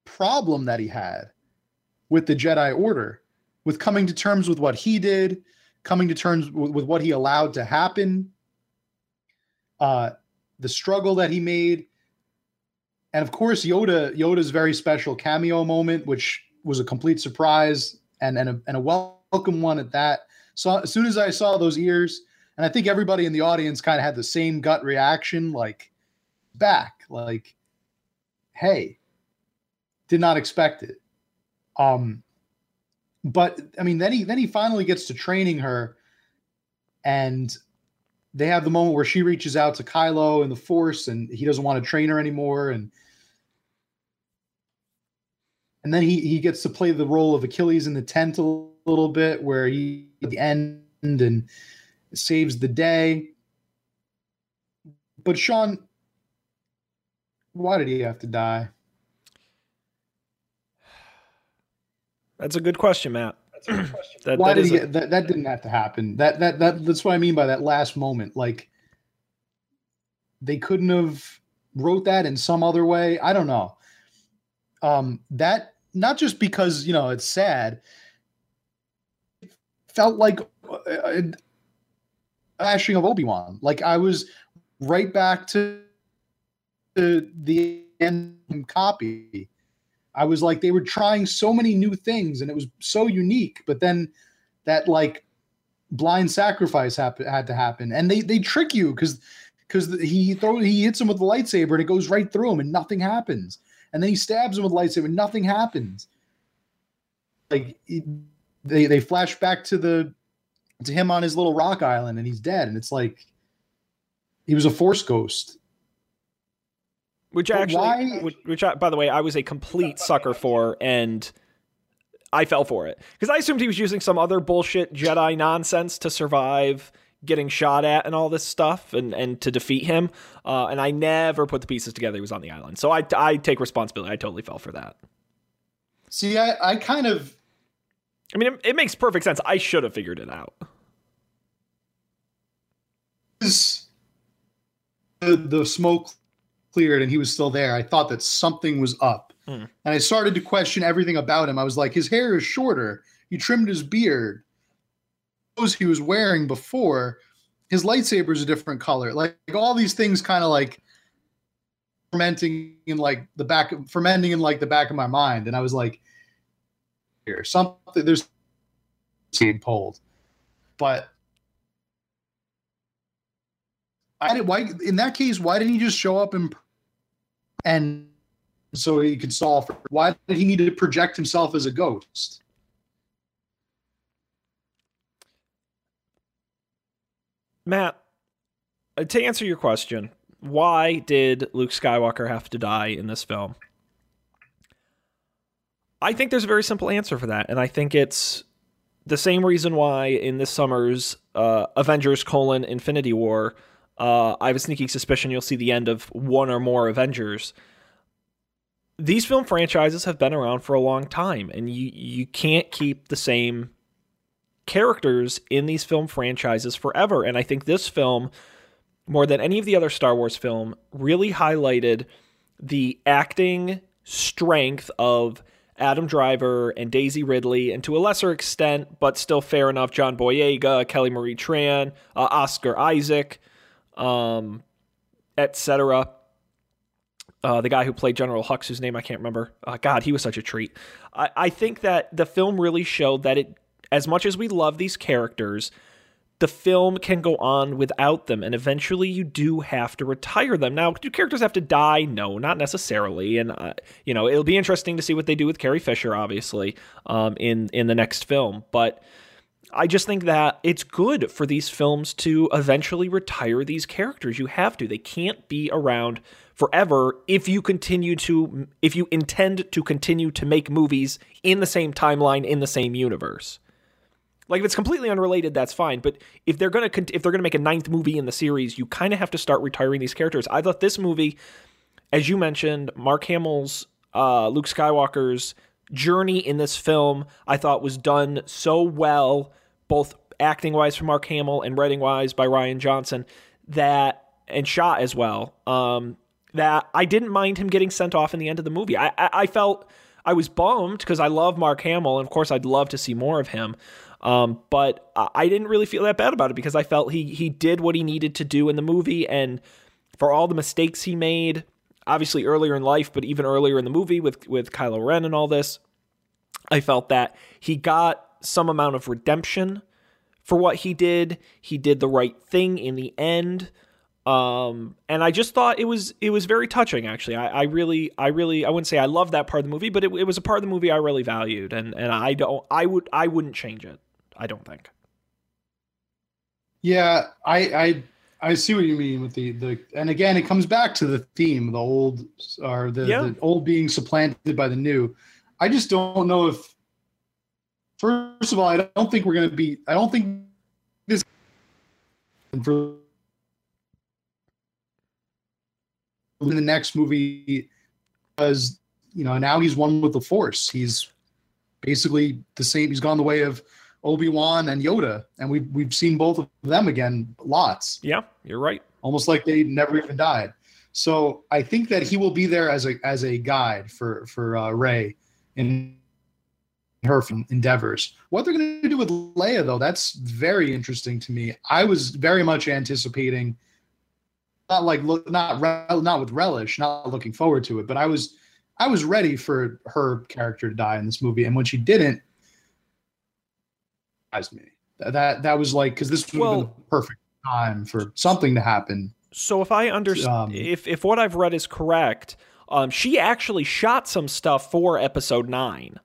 S2: problem that he had with the Jedi Order, with coming to terms with what he did, coming to terms with, with what he allowed to happen, uh, the struggle that he made, and of course Yoda Yoda's very special cameo moment, which was a complete surprise and and a, and a welcome one at that. So as soon as I saw those ears, and I think everybody in the audience kind of had the same gut reaction, like back, like, hey, did not expect it. Um, but I mean, then he then he finally gets to training her, and they have the moment where she reaches out to Kylo and the Force, and he doesn't want to train her anymore, and and then he he gets to play the role of Achilles in the tent a little bit, where he at the end and saves the day. But Sean, why did he have to die?
S1: That's a good question, Matt. That,
S2: why
S1: that
S2: did he,
S1: a...
S2: that, that didn't have to happen that that that that's what i mean by that last moment like they couldn't have wrote that in some other way i don't know um that not just because you know it's sad it felt like a bashing of obi-wan like i was right back to the end copy I was like, they were trying so many new things and it was so unique, but then that like blind sacrifice hap- had to happen. And they they trick you because because he throw he hits him with the lightsaber and it goes right through him and nothing happens. And then he stabs him with the lightsaber and nothing happens. Like he- they they flash back to the to him on his little rock island and he's dead. And it's like he was a force ghost.
S1: which
S2: But
S1: actually,
S2: why-
S1: which, which I, by the way, I was a complete sucker for, and I fell for it because I assumed he was using some other bullshit Jedi nonsense to survive getting shot at and all this stuff, and and to defeat him. Uh, and I never put the pieces together. He was on the island, so I I take responsibility. I totally fell for that.
S2: See, I, I kind of
S1: I mean, it, it makes perfect sense. I should have figured it out.
S2: Was the the smoke cleared and he was still there, I thought that something was up.
S1: Hmm.
S2: And I started to question everything about him. I was like, his hair is shorter. He trimmed his beard. Those he was wearing before, his lightsaber is a different color. Like, all these things kind of like fermenting in like the back fermenting in like the back of my mind. And I was like, here, something there's being pulled. But I did why in that case, why didn't he just show up and and so he could solve. Why did he need to project himself as a ghost?
S1: Matt, uh, to answer your question, why did Luke Skywalker have to die in this film? I think there's a very simple answer for that, and I think it's the same reason why in this summer's uh, Avengers colon Infinity War, uh, I have a sneaky suspicion you'll see the end of one or more Avengers. These film franchises have been around for a long time, and you you can't keep the same characters in these film franchises forever. And I think this film, more than any of the other Star Wars film, really highlighted the acting strength of Adam Driver and Daisy Ridley, and to a lesser extent, but still fair enough, John Boyega, Kelly Marie Tran, uh, Oscar Isaac, um, etc. Uh, the guy who played General Hux, whose name I can't remember. Uh, God, he was such a treat. I, I think that the film really showed that it, as much as we love these characters, the film can go on without them, and eventually you do have to retire them. Now, do characters have to die? No, not necessarily. And uh, you know, it'll be interesting to see what they do with Carrie Fisher, obviously, um, in in the next film. But I just think that it's good for these films to eventually retire these characters. You have to. They can't be around forever if you continue to if you intend to continue to make movies in the same timeline in the same universe. Like if it's completely unrelated, that's fine. But if they're gonna if they're gonna make a ninth movie in the series, you kind of have to start retiring these characters. I thought this movie, as you mentioned, Mark Hamill's uh, Luke Skywalker's journey in this film, I thought was done so well, both acting wise from Mark Hamill and writing wise by Rian Johnson, that and shot as well. Um, that I didn't mind him getting sent off in the end of the movie. I I, I felt. I was bummed because I love Mark Hamill, and of course, I'd love to see more of him. Um, but I didn't really feel that bad about it because I felt he he did what he needed to do in the movie, and for all the mistakes he made, obviously earlier in life, but even earlier in the movie with with Kylo Ren and all this, I felt that he got some amount of redemption for what he did. He did the right thing in the end. Um, and I just thought it was it was very touching. Actually, I, I really I really I wouldn't say I love that part of the movie, but it, it was a part of the movie I really valued, and and I don't I would I wouldn't change it. I don't think.
S2: Yeah, I I I see what you mean with the the and again it comes back to the theme, the old or the, yeah. the old being supplanted by the new. I just don't know if first of all, I don't think we're gonna be I don't think this for in the next movie because you know now he's one with the force. He's basically the same he's gone the way of Obi-Wan and Yoda, and we've we've seen both of them again lots.
S1: Yeah, you're right.
S2: Almost like they never even died. So I think that he will be there as a as a guide for for uh, Rey in her from endeavors. What they're going to do with Leia, though, that's very interesting to me. I was very much anticipating, not like look, not not with relish, not looking forward to it, but I was I was ready for her character to die in this movie, and when she didn't, surprised me. That that was like because this would well, have been the perfect time for something to happen.
S1: So if I understand, um, if if what I've read is correct, um, she actually shot some stuff for episode nine.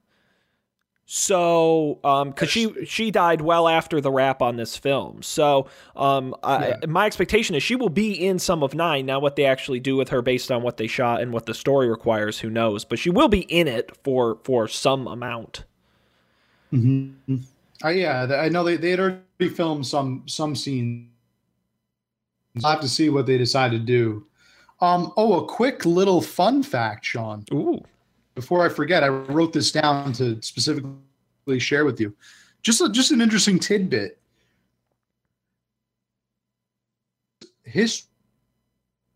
S1: So, um, because she she died well after the wrap on this film, so um, I, yeah. my expectation is she will be in some of nine. Now, what they actually do with her based on what they shot and what the story requires, who knows? But she will be in it for for some amount.
S2: Mm-hmm. Uh, yeah, I know they they had already filmed some some scenes. I'll have to see what they decide to do. Um, oh, a quick little fun fact, Sean.
S1: Ooh.
S2: Before I forget, I wrote this down to specifically share with you. Just a, just an interesting tidbit. His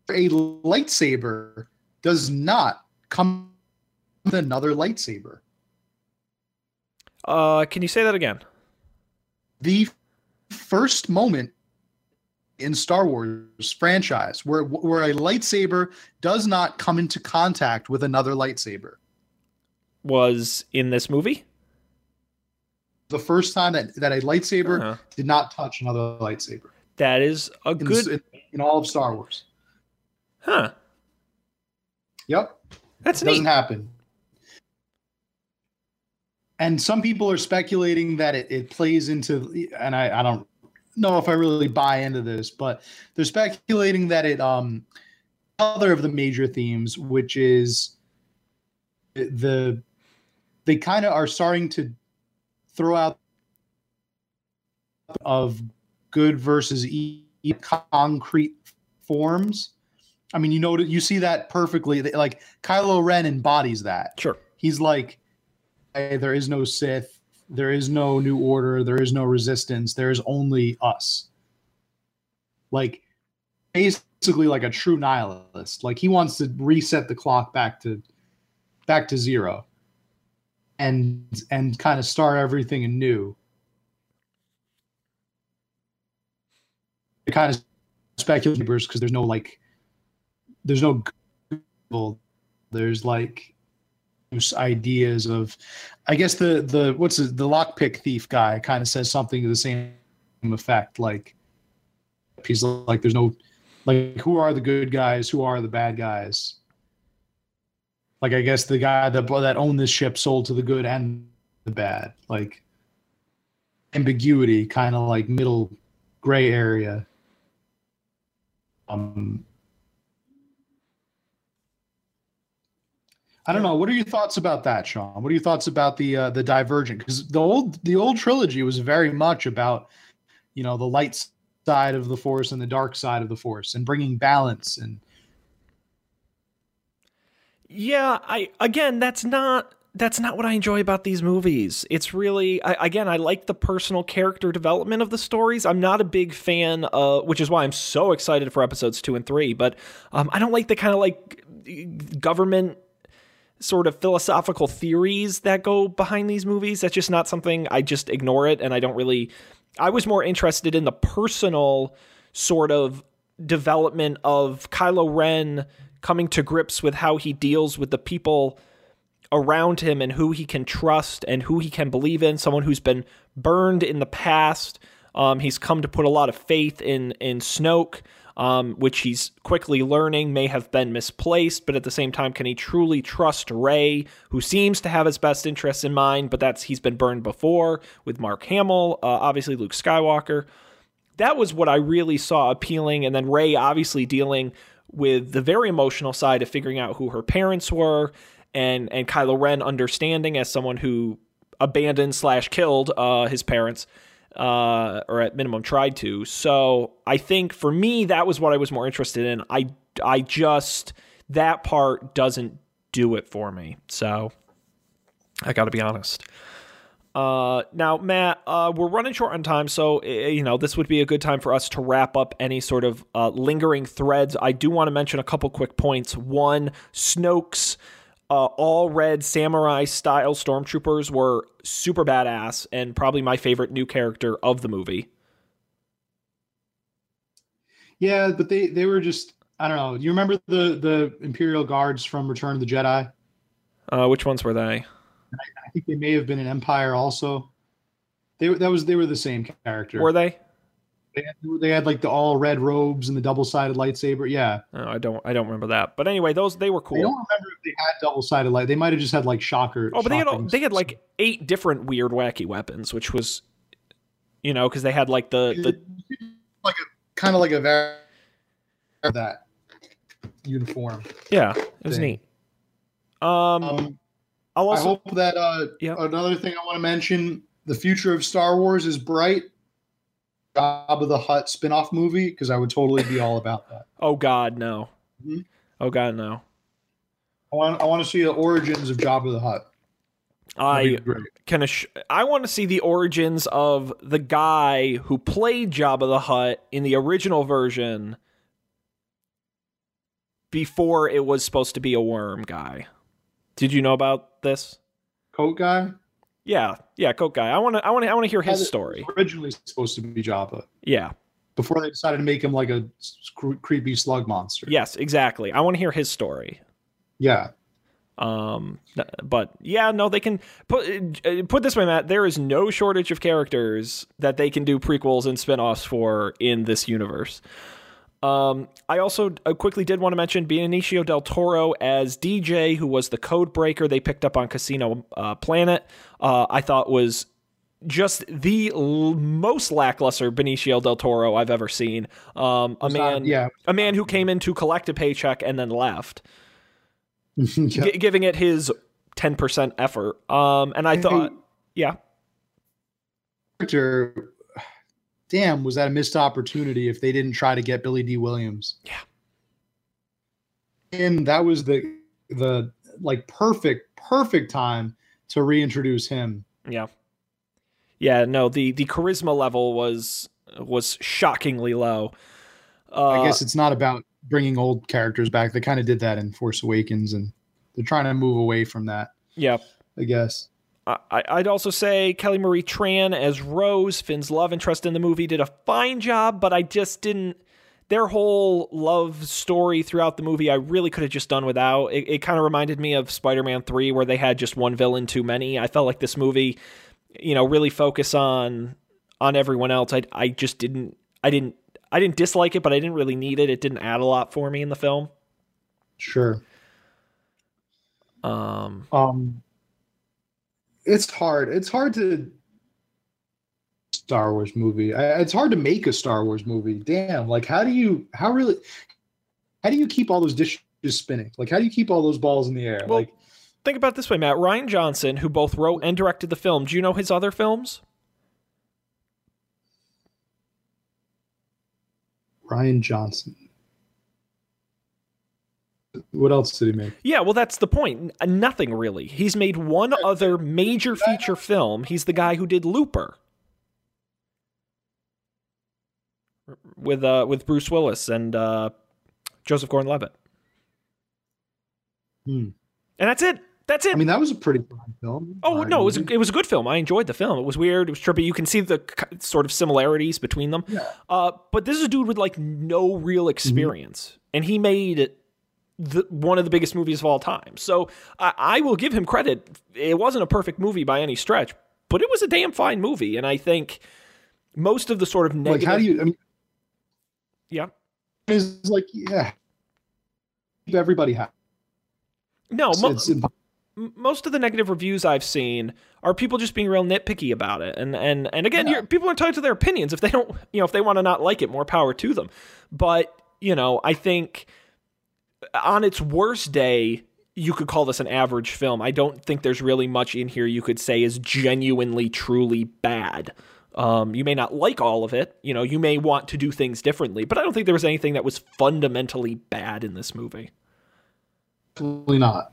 S2: a lightsaber does not come with another lightsaber.
S1: Uh, can you say that again?
S2: the first moment in Star Wars franchise where where a lightsaber does not come into contact with another lightsaber
S1: was in this movie.
S2: The first time that, that a lightsaber uh-huh. did not touch another lightsaber.
S1: That is a
S2: in
S1: good
S2: in, in all of Star Wars.
S1: Huh.
S2: Yep.
S1: That's
S2: It doesn't happen. And some people are speculating that it, it plays into, and I, I don't know if I really buy into this, but they're speculating that it um other of the major themes, which is the they kind of are starting to throw out of good versus e- concrete forms. I mean, you know, you see that perfectly. Like Kylo Ren embodies that.
S1: Sure.
S2: He's like, hey, there is no Sith, there is no New Order, there is no Resistance, there is only us. Like, basically, like a true nihilist. Like he wants to reset the clock back to back to zero, and and kind of start everything anew. It kind of speculative because there's no like, there's no Google, there's like ideas of i guess the the what's the lockpick thief guy kind of says something to the same effect like he's like there's no like who are the good guys who are the bad guys like i guess the guy that that owned this ship sold to the good and the bad like ambiguity kind of like middle gray area um I don't know. What are your thoughts about that, Sean? What are your thoughts about the uh, the Divergent? Because the old the old trilogy was very much about, you know, the light side of the Force and the dark side of the Force, and bringing balance. And
S1: Yeah, I again, that's not that's not what I enjoy about these movies. It's really I, again, I like the personal character development of the stories. I'm not a big fan, uh, which is why I'm so excited for episodes two and three. But um, I don't like the kind of like government sort of philosophical theories that go behind these movies. That's just not something I just ignore it and I don't really I was more interested in the personal sort of development of Kylo Ren coming to grips with how he deals with the people around him and who he can trust and who he can believe in, someone who's been burned in the past. Um, he's come to put a lot of faith in in Snoke um, which he's quickly learning may have been misplaced, but at the same time, can he truly trust Rey, who seems to have his best interests in mind? But that's he's been burned before with Mark Hamill, uh, obviously Luke Skywalker. That was what I really saw appealing, and then Rey obviously dealing with the very emotional side of figuring out who her parents were, and and Kylo Ren understanding as someone who abandoned slash killed uh, his parents uh, or at minimum tried to. So I think for me, that was what I was more interested in. I, I just, that part doesn't do it for me. So I got to be honest. Uh, now, Matt, uh, we're running short on time, so you know this would be a good time for us to wrap up any sort of uh, lingering threads. I do want to mention a couple quick points. One, Snoke's uh, all red samurai style stormtroopers were super badass and probably my favorite new character of the movie.
S2: Yeah, but they they were just I don't know. Do you remember the the Imperial guards from Return of the Jedi?
S1: Uh, which ones were they?
S2: I think they may have been an Empire also. They that was they were the same character.
S1: Were they?
S2: They had, they had like the all red robes and the double sided lightsaber. Yeah,
S1: oh, I don't I don't remember that. But anyway, those they were cool.
S2: I don't remember if they had double sided light. They might have just had like shocker.
S1: Oh, but they had they had like eight different weird wacky weapons, which was, you know, because they had like the the
S2: like a kind of like a very that uniform.
S1: Yeah, it was
S2: thing.
S1: neat. Um,
S2: Um,
S1: I'll
S2: I
S1: also
S2: hope that uh,
S1: Yeah.
S2: another thing I want to mention: the future of Star Wars is bright. Jabba the Hutt spin-off movie because I would totally be all about that.
S1: oh god no,
S2: Mhm.
S1: oh god no.
S2: I want I want to see the origins of Jabba the Hutt.
S1: I can ass- I want to see the origins of the guy who played Jabba the Hutt in the original version before it was supposed to be a worm guy. Did you know about this?
S2: Coat guy.
S1: Yeah, yeah, Coke guy. I want to I want to I want to hear his story.
S2: Originally supposed to be Jabba
S1: Yeah.
S2: before they decided to make him like a creepy slug monster.
S1: Yes, exactly. I want to hear his story.
S2: Yeah.
S1: Um, but yeah, no, they can put uh, put this way, Matt. There is no shortage of characters that they can do prequels and spin-offs for in this universe. Um, I also uh, quickly did want to mention Benicio del Toro as DJ, who was the code breaker they picked up on Casino uh, Planet. Uh, I thought was just the l- most lackluster Benicio del Toro I've ever seen. Um, a
S2: Was not-
S1: man,
S2: yeah.
S1: a man who came in to collect a paycheck and then left,
S2: Yeah.
S1: gi- giving it his ten percent effort. Um, and I thought, yeah,
S2: character, damn, was that a missed opportunity if they didn't try to get Billy Dee Williams?
S1: Yeah.
S2: And that was the the like perfect, perfect time to reintroduce him.
S1: yeah, yeah. No, the the charisma level was was shockingly low. Uh,
S2: I guess it's not about bringing old characters back. They kind of did that in Force Awakens, and they're trying to move away from that.
S1: yeah.
S2: I guess.
S1: I, I'd also say Kelly Marie Tran as Rose, Finn's love interest in the movie, did a fine job, but I just didn't. Their whole love story throughout the movie, I really could have just done without. It, it kind of reminded me of Spider Man 3, where they had just one villain too many. I felt like this movie, you know, really focus on on everyone else. I, I just didn't. I didn't. I didn't dislike it, but I didn't really need it. It didn't add a lot for me in the film.
S2: Sure.
S1: Um,
S2: Um, it's hard. It's hard to Star Wars movie. I, it's hard to make a Star Wars movie. Damn. Like, how do you? How really? How do you keep all those dishes spinning? Like, how do you keep all those balls in the air?
S1: Well-
S2: like,
S1: think about this way, Matt. Rian Johnson, who both wrote and directed the film, do you know his other films?
S2: Rian Johnson. What else did he make?
S1: Yeah, well, that's the point. Nothing really. He's made one other major feature film. He's the guy who did Looper with uh, with Bruce Willis and uh, Joseph Gordon-Levitt,
S2: Hmm.
S1: and that's it. That's it.
S2: I mean, that was a pretty fun film.
S1: oh no, it was a, it was a good film. I enjoyed the film. It was weird. It was trippy. You can see the sort of similarities between them.
S2: Yeah.
S1: Uh, but this is a dude with like no real experience, and he made the, one of the biggest movies of all time. So I, I will give him credit. It wasn't a perfect movie by any stretch, but it was a damn fine movie. And I think most of the sort of
S2: like.
S1: negative,
S2: How do you? I mean,
S1: yeah,
S2: it's like yeah. Everybody happy.
S1: no,
S2: It's,
S1: mo-
S2: it's
S1: m- most of the negative reviews I've seen are people just being real nitpicky about it. And and and again,
S2: Yeah.
S1: you're, people are entitled to their opinions. If they don't, you know, if they want to not like it, more power to them. But you know, I think on its worst day, you could call this an average film. I don't think there's really much in here you could say is genuinely, truly bad. Um, you may not like all of it. You know, you may want to do things differently, but I don't think there was anything that was fundamentally bad in this movie.
S2: Definitely not.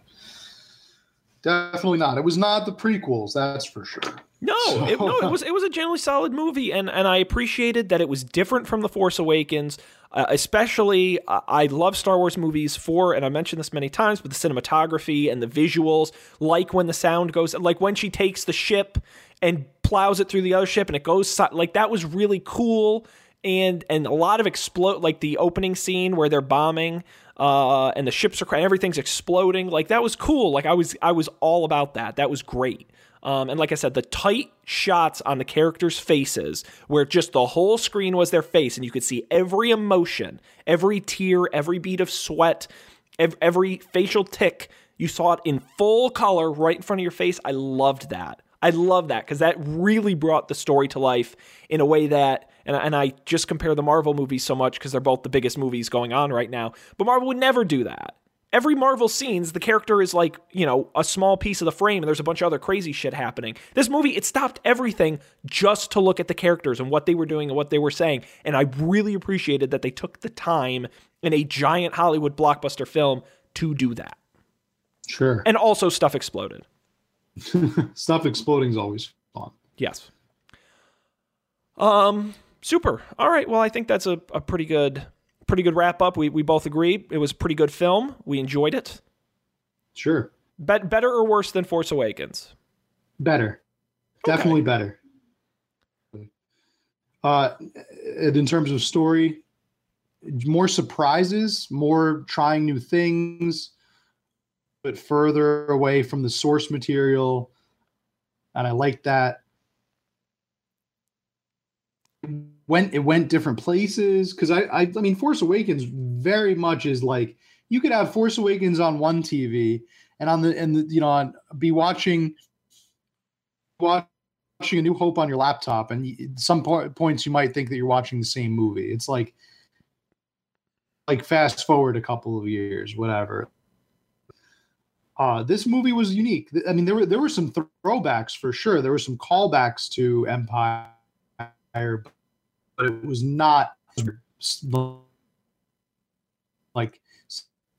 S2: Definitely not. It was not the prequels, that's for sure.
S1: No,
S2: So-
S1: it, no, it was it was a generally solid movie, and and I appreciated that it was different from the Force Awakens. Uh, especially, uh, I love Star Wars movies for, and I mentioned this many times, but the cinematography and the visuals, like when the sound goes, like when she takes the ship and plows it through the other ship, and it goes like that was really cool, and and a lot of explode, like the opening scene where they're bombing. Uh, and the ships are everything's exploding. Like that was cool. Like I was, I was all about that. That was great. Um, and like I said, the tight shots on the characters' faces, where just the whole screen was their face, and you could see every emotion, every tear, every bead of sweat, ev- every facial tick. You saw it in full color right in front of your face. I loved that. I love that because that really brought the story to life in a way that, and, and I just compare the Marvel movies so much because they're both the biggest movies going on right now. But Marvel would never do that every Marvel scenes, the character is like, you know, a small piece of the frame and there's a bunch of other crazy shit happening. This movie, it stopped everything just to look at the characters and what they were doing and what they were saying. And I really appreciated that they took the time in a giant Hollywood blockbuster film to do that.
S2: Sure.
S1: And also, stuff exploded.
S2: Stuff exploding is always fun.
S1: Yes. Um, super. All right. Well, I think that's a, a pretty good pretty good wrap up. We we both agree it was a pretty good film. We enjoyed it.
S2: Sure.
S1: Bet better or worse than Force Awakens?
S2: Better. Definitely better. Uh, in terms of story, more surprises, more trying new things, but further away from the source material. And I like that. Went it went different places because I, I I mean Force Awakens very much is like you could have Force Awakens on one TV and on the and the, you know on be watching watching A New Hope on your laptop and some po- points you might think that you're watching the same movie. It's like like fast forward a couple of years, whatever. Uh, this movie was unique. I mean, there were there were some throwbacks for sure. There were some callbacks to Empire, but it was not like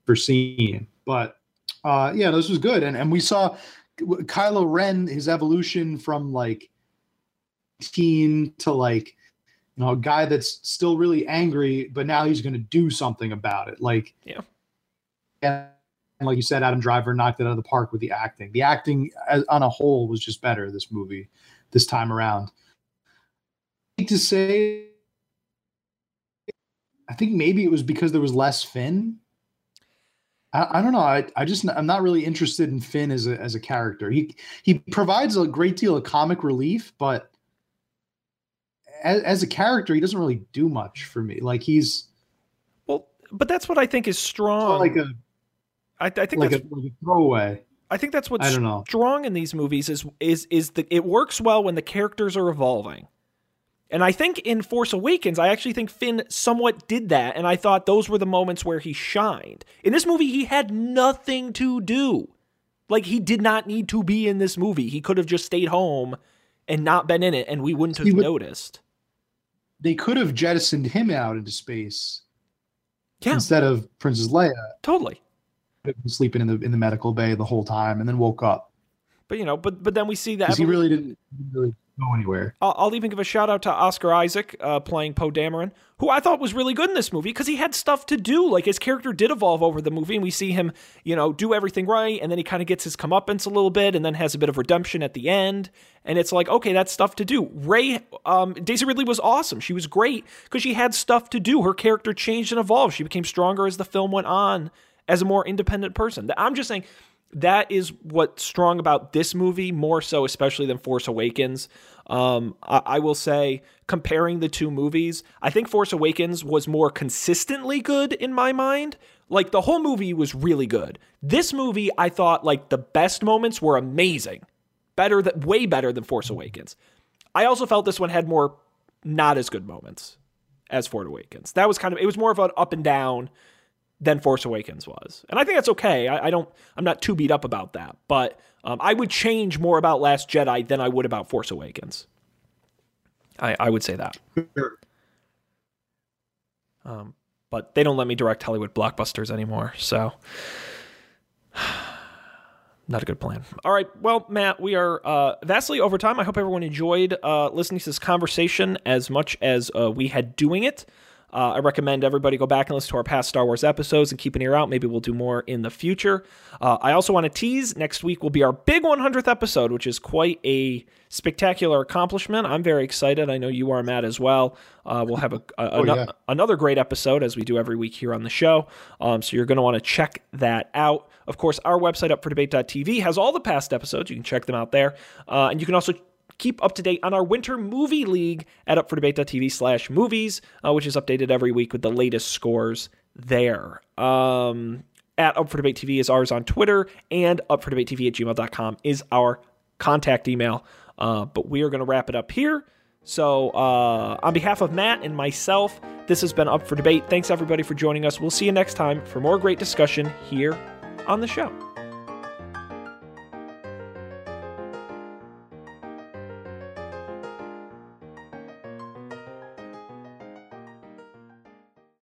S2: for seeing. But uh, yeah, this was good, and and we saw Kylo Ren his evolution from like teen to like you know a guy that's still really angry, but now he's going to do something about it. Like
S1: yeah,
S2: and like you said, Adam Driver knocked it out of the park with the acting. The acting as, on a whole was just better this movie this time around. To say, I think maybe it was because there was less Finn. I, I don't know. I, I just I'm not really interested in Finn as a as a character. He he provides a great deal of comic relief, but as, as a character, he doesn't really do much for me. Like he's
S1: well, but that's what I think is strong.
S2: Like a
S1: I, I think
S2: like
S1: that's
S2: a, like a throwaway.
S1: I think that's what's
S2: I don't know.
S1: strong in these movies is is is that it works well when the characters are evolving. And I think in Force Awakens, I actually think Finn somewhat did that, and I thought those were the moments where he shined. In this movie, he had nothing to do. Like he did not need to be in this movie. He could have just stayed home and not been in it, and we wouldn't have
S2: would-
S1: noticed.
S2: They could have jettisoned him out into space
S1: Yeah,
S2: instead of Princess Leia
S1: totally.
S2: sleeping in the in the medical bay the whole time and then woke up
S1: But you know, but but then we see that
S2: he really didn't, didn't really go anywhere.
S1: I'll, I'll even give a shout out to Oscar Isaac uh, playing Poe Dameron, who I thought was really good in this movie because he had stuff to do. Like his character did evolve over the movie, and we see him, you know, do everything right, and then he kind of gets his comeuppance a little bit, and then has a bit of redemption at the end. And it's like, okay, that's stuff to do. Rey, um, Daisy Ridley was awesome. She was great because she had stuff to do. Her character changed and evolved. She became stronger as the film went on as a more independent person. I'm just saying that is what's strong about this movie more so especially than force awakens. Um, I, I will say comparing the two movies i think force awakens was more consistently good in my mind. Like the whole movie was really good. This movie i thought like the best moments were amazing. Better than way better than force awakens. I also felt this one had more not as good moments as force awakens. That was kind of it was more of an up and down than Force Awakens was. And I think that's okay. I, I don't I'm not too beat up about that. But um, I would change more about Last Jedi than I would about Force Awakens. I, I would say that. Um, but they don't let me direct Hollywood blockbusters anymore, so not a good plan. All right, well, Matt, we are uh, vastly over time. I hope everyone enjoyed uh, listening to this conversation as much as uh, we had doing it. Uh, I recommend everybody go back and listen to our past Star Wars episodes and keep an ear out. Maybe we'll do more in the future. Uh, I also want to tease next week will be our big 100th episode, which is quite a spectacular accomplishment. I'm very excited. I know you are, Matt, as well. Uh, we'll have a, a-
S2: Oh, yeah.
S1: another great episode as we do every week here on the show. Um, so you're going to want to check that out. Of course, our website, upfordebate.tv, has all the past episodes. You can check them out there. Uh, and you can also keep up to date on our winter movie league at upfordebate.tv slash movies, uh, which is updated every week with the latest scores there. Um, at Up for Debate TV is ours on Twitter, and Up for Debate TV at gmail.com is our contact email. Uh, but we are going to wrap it up here. So, uh, on behalf of Matt and myself, this has been Up for Debate. Thanks, everybody, for joining us. We'll see you next time for more great discussion here on the show.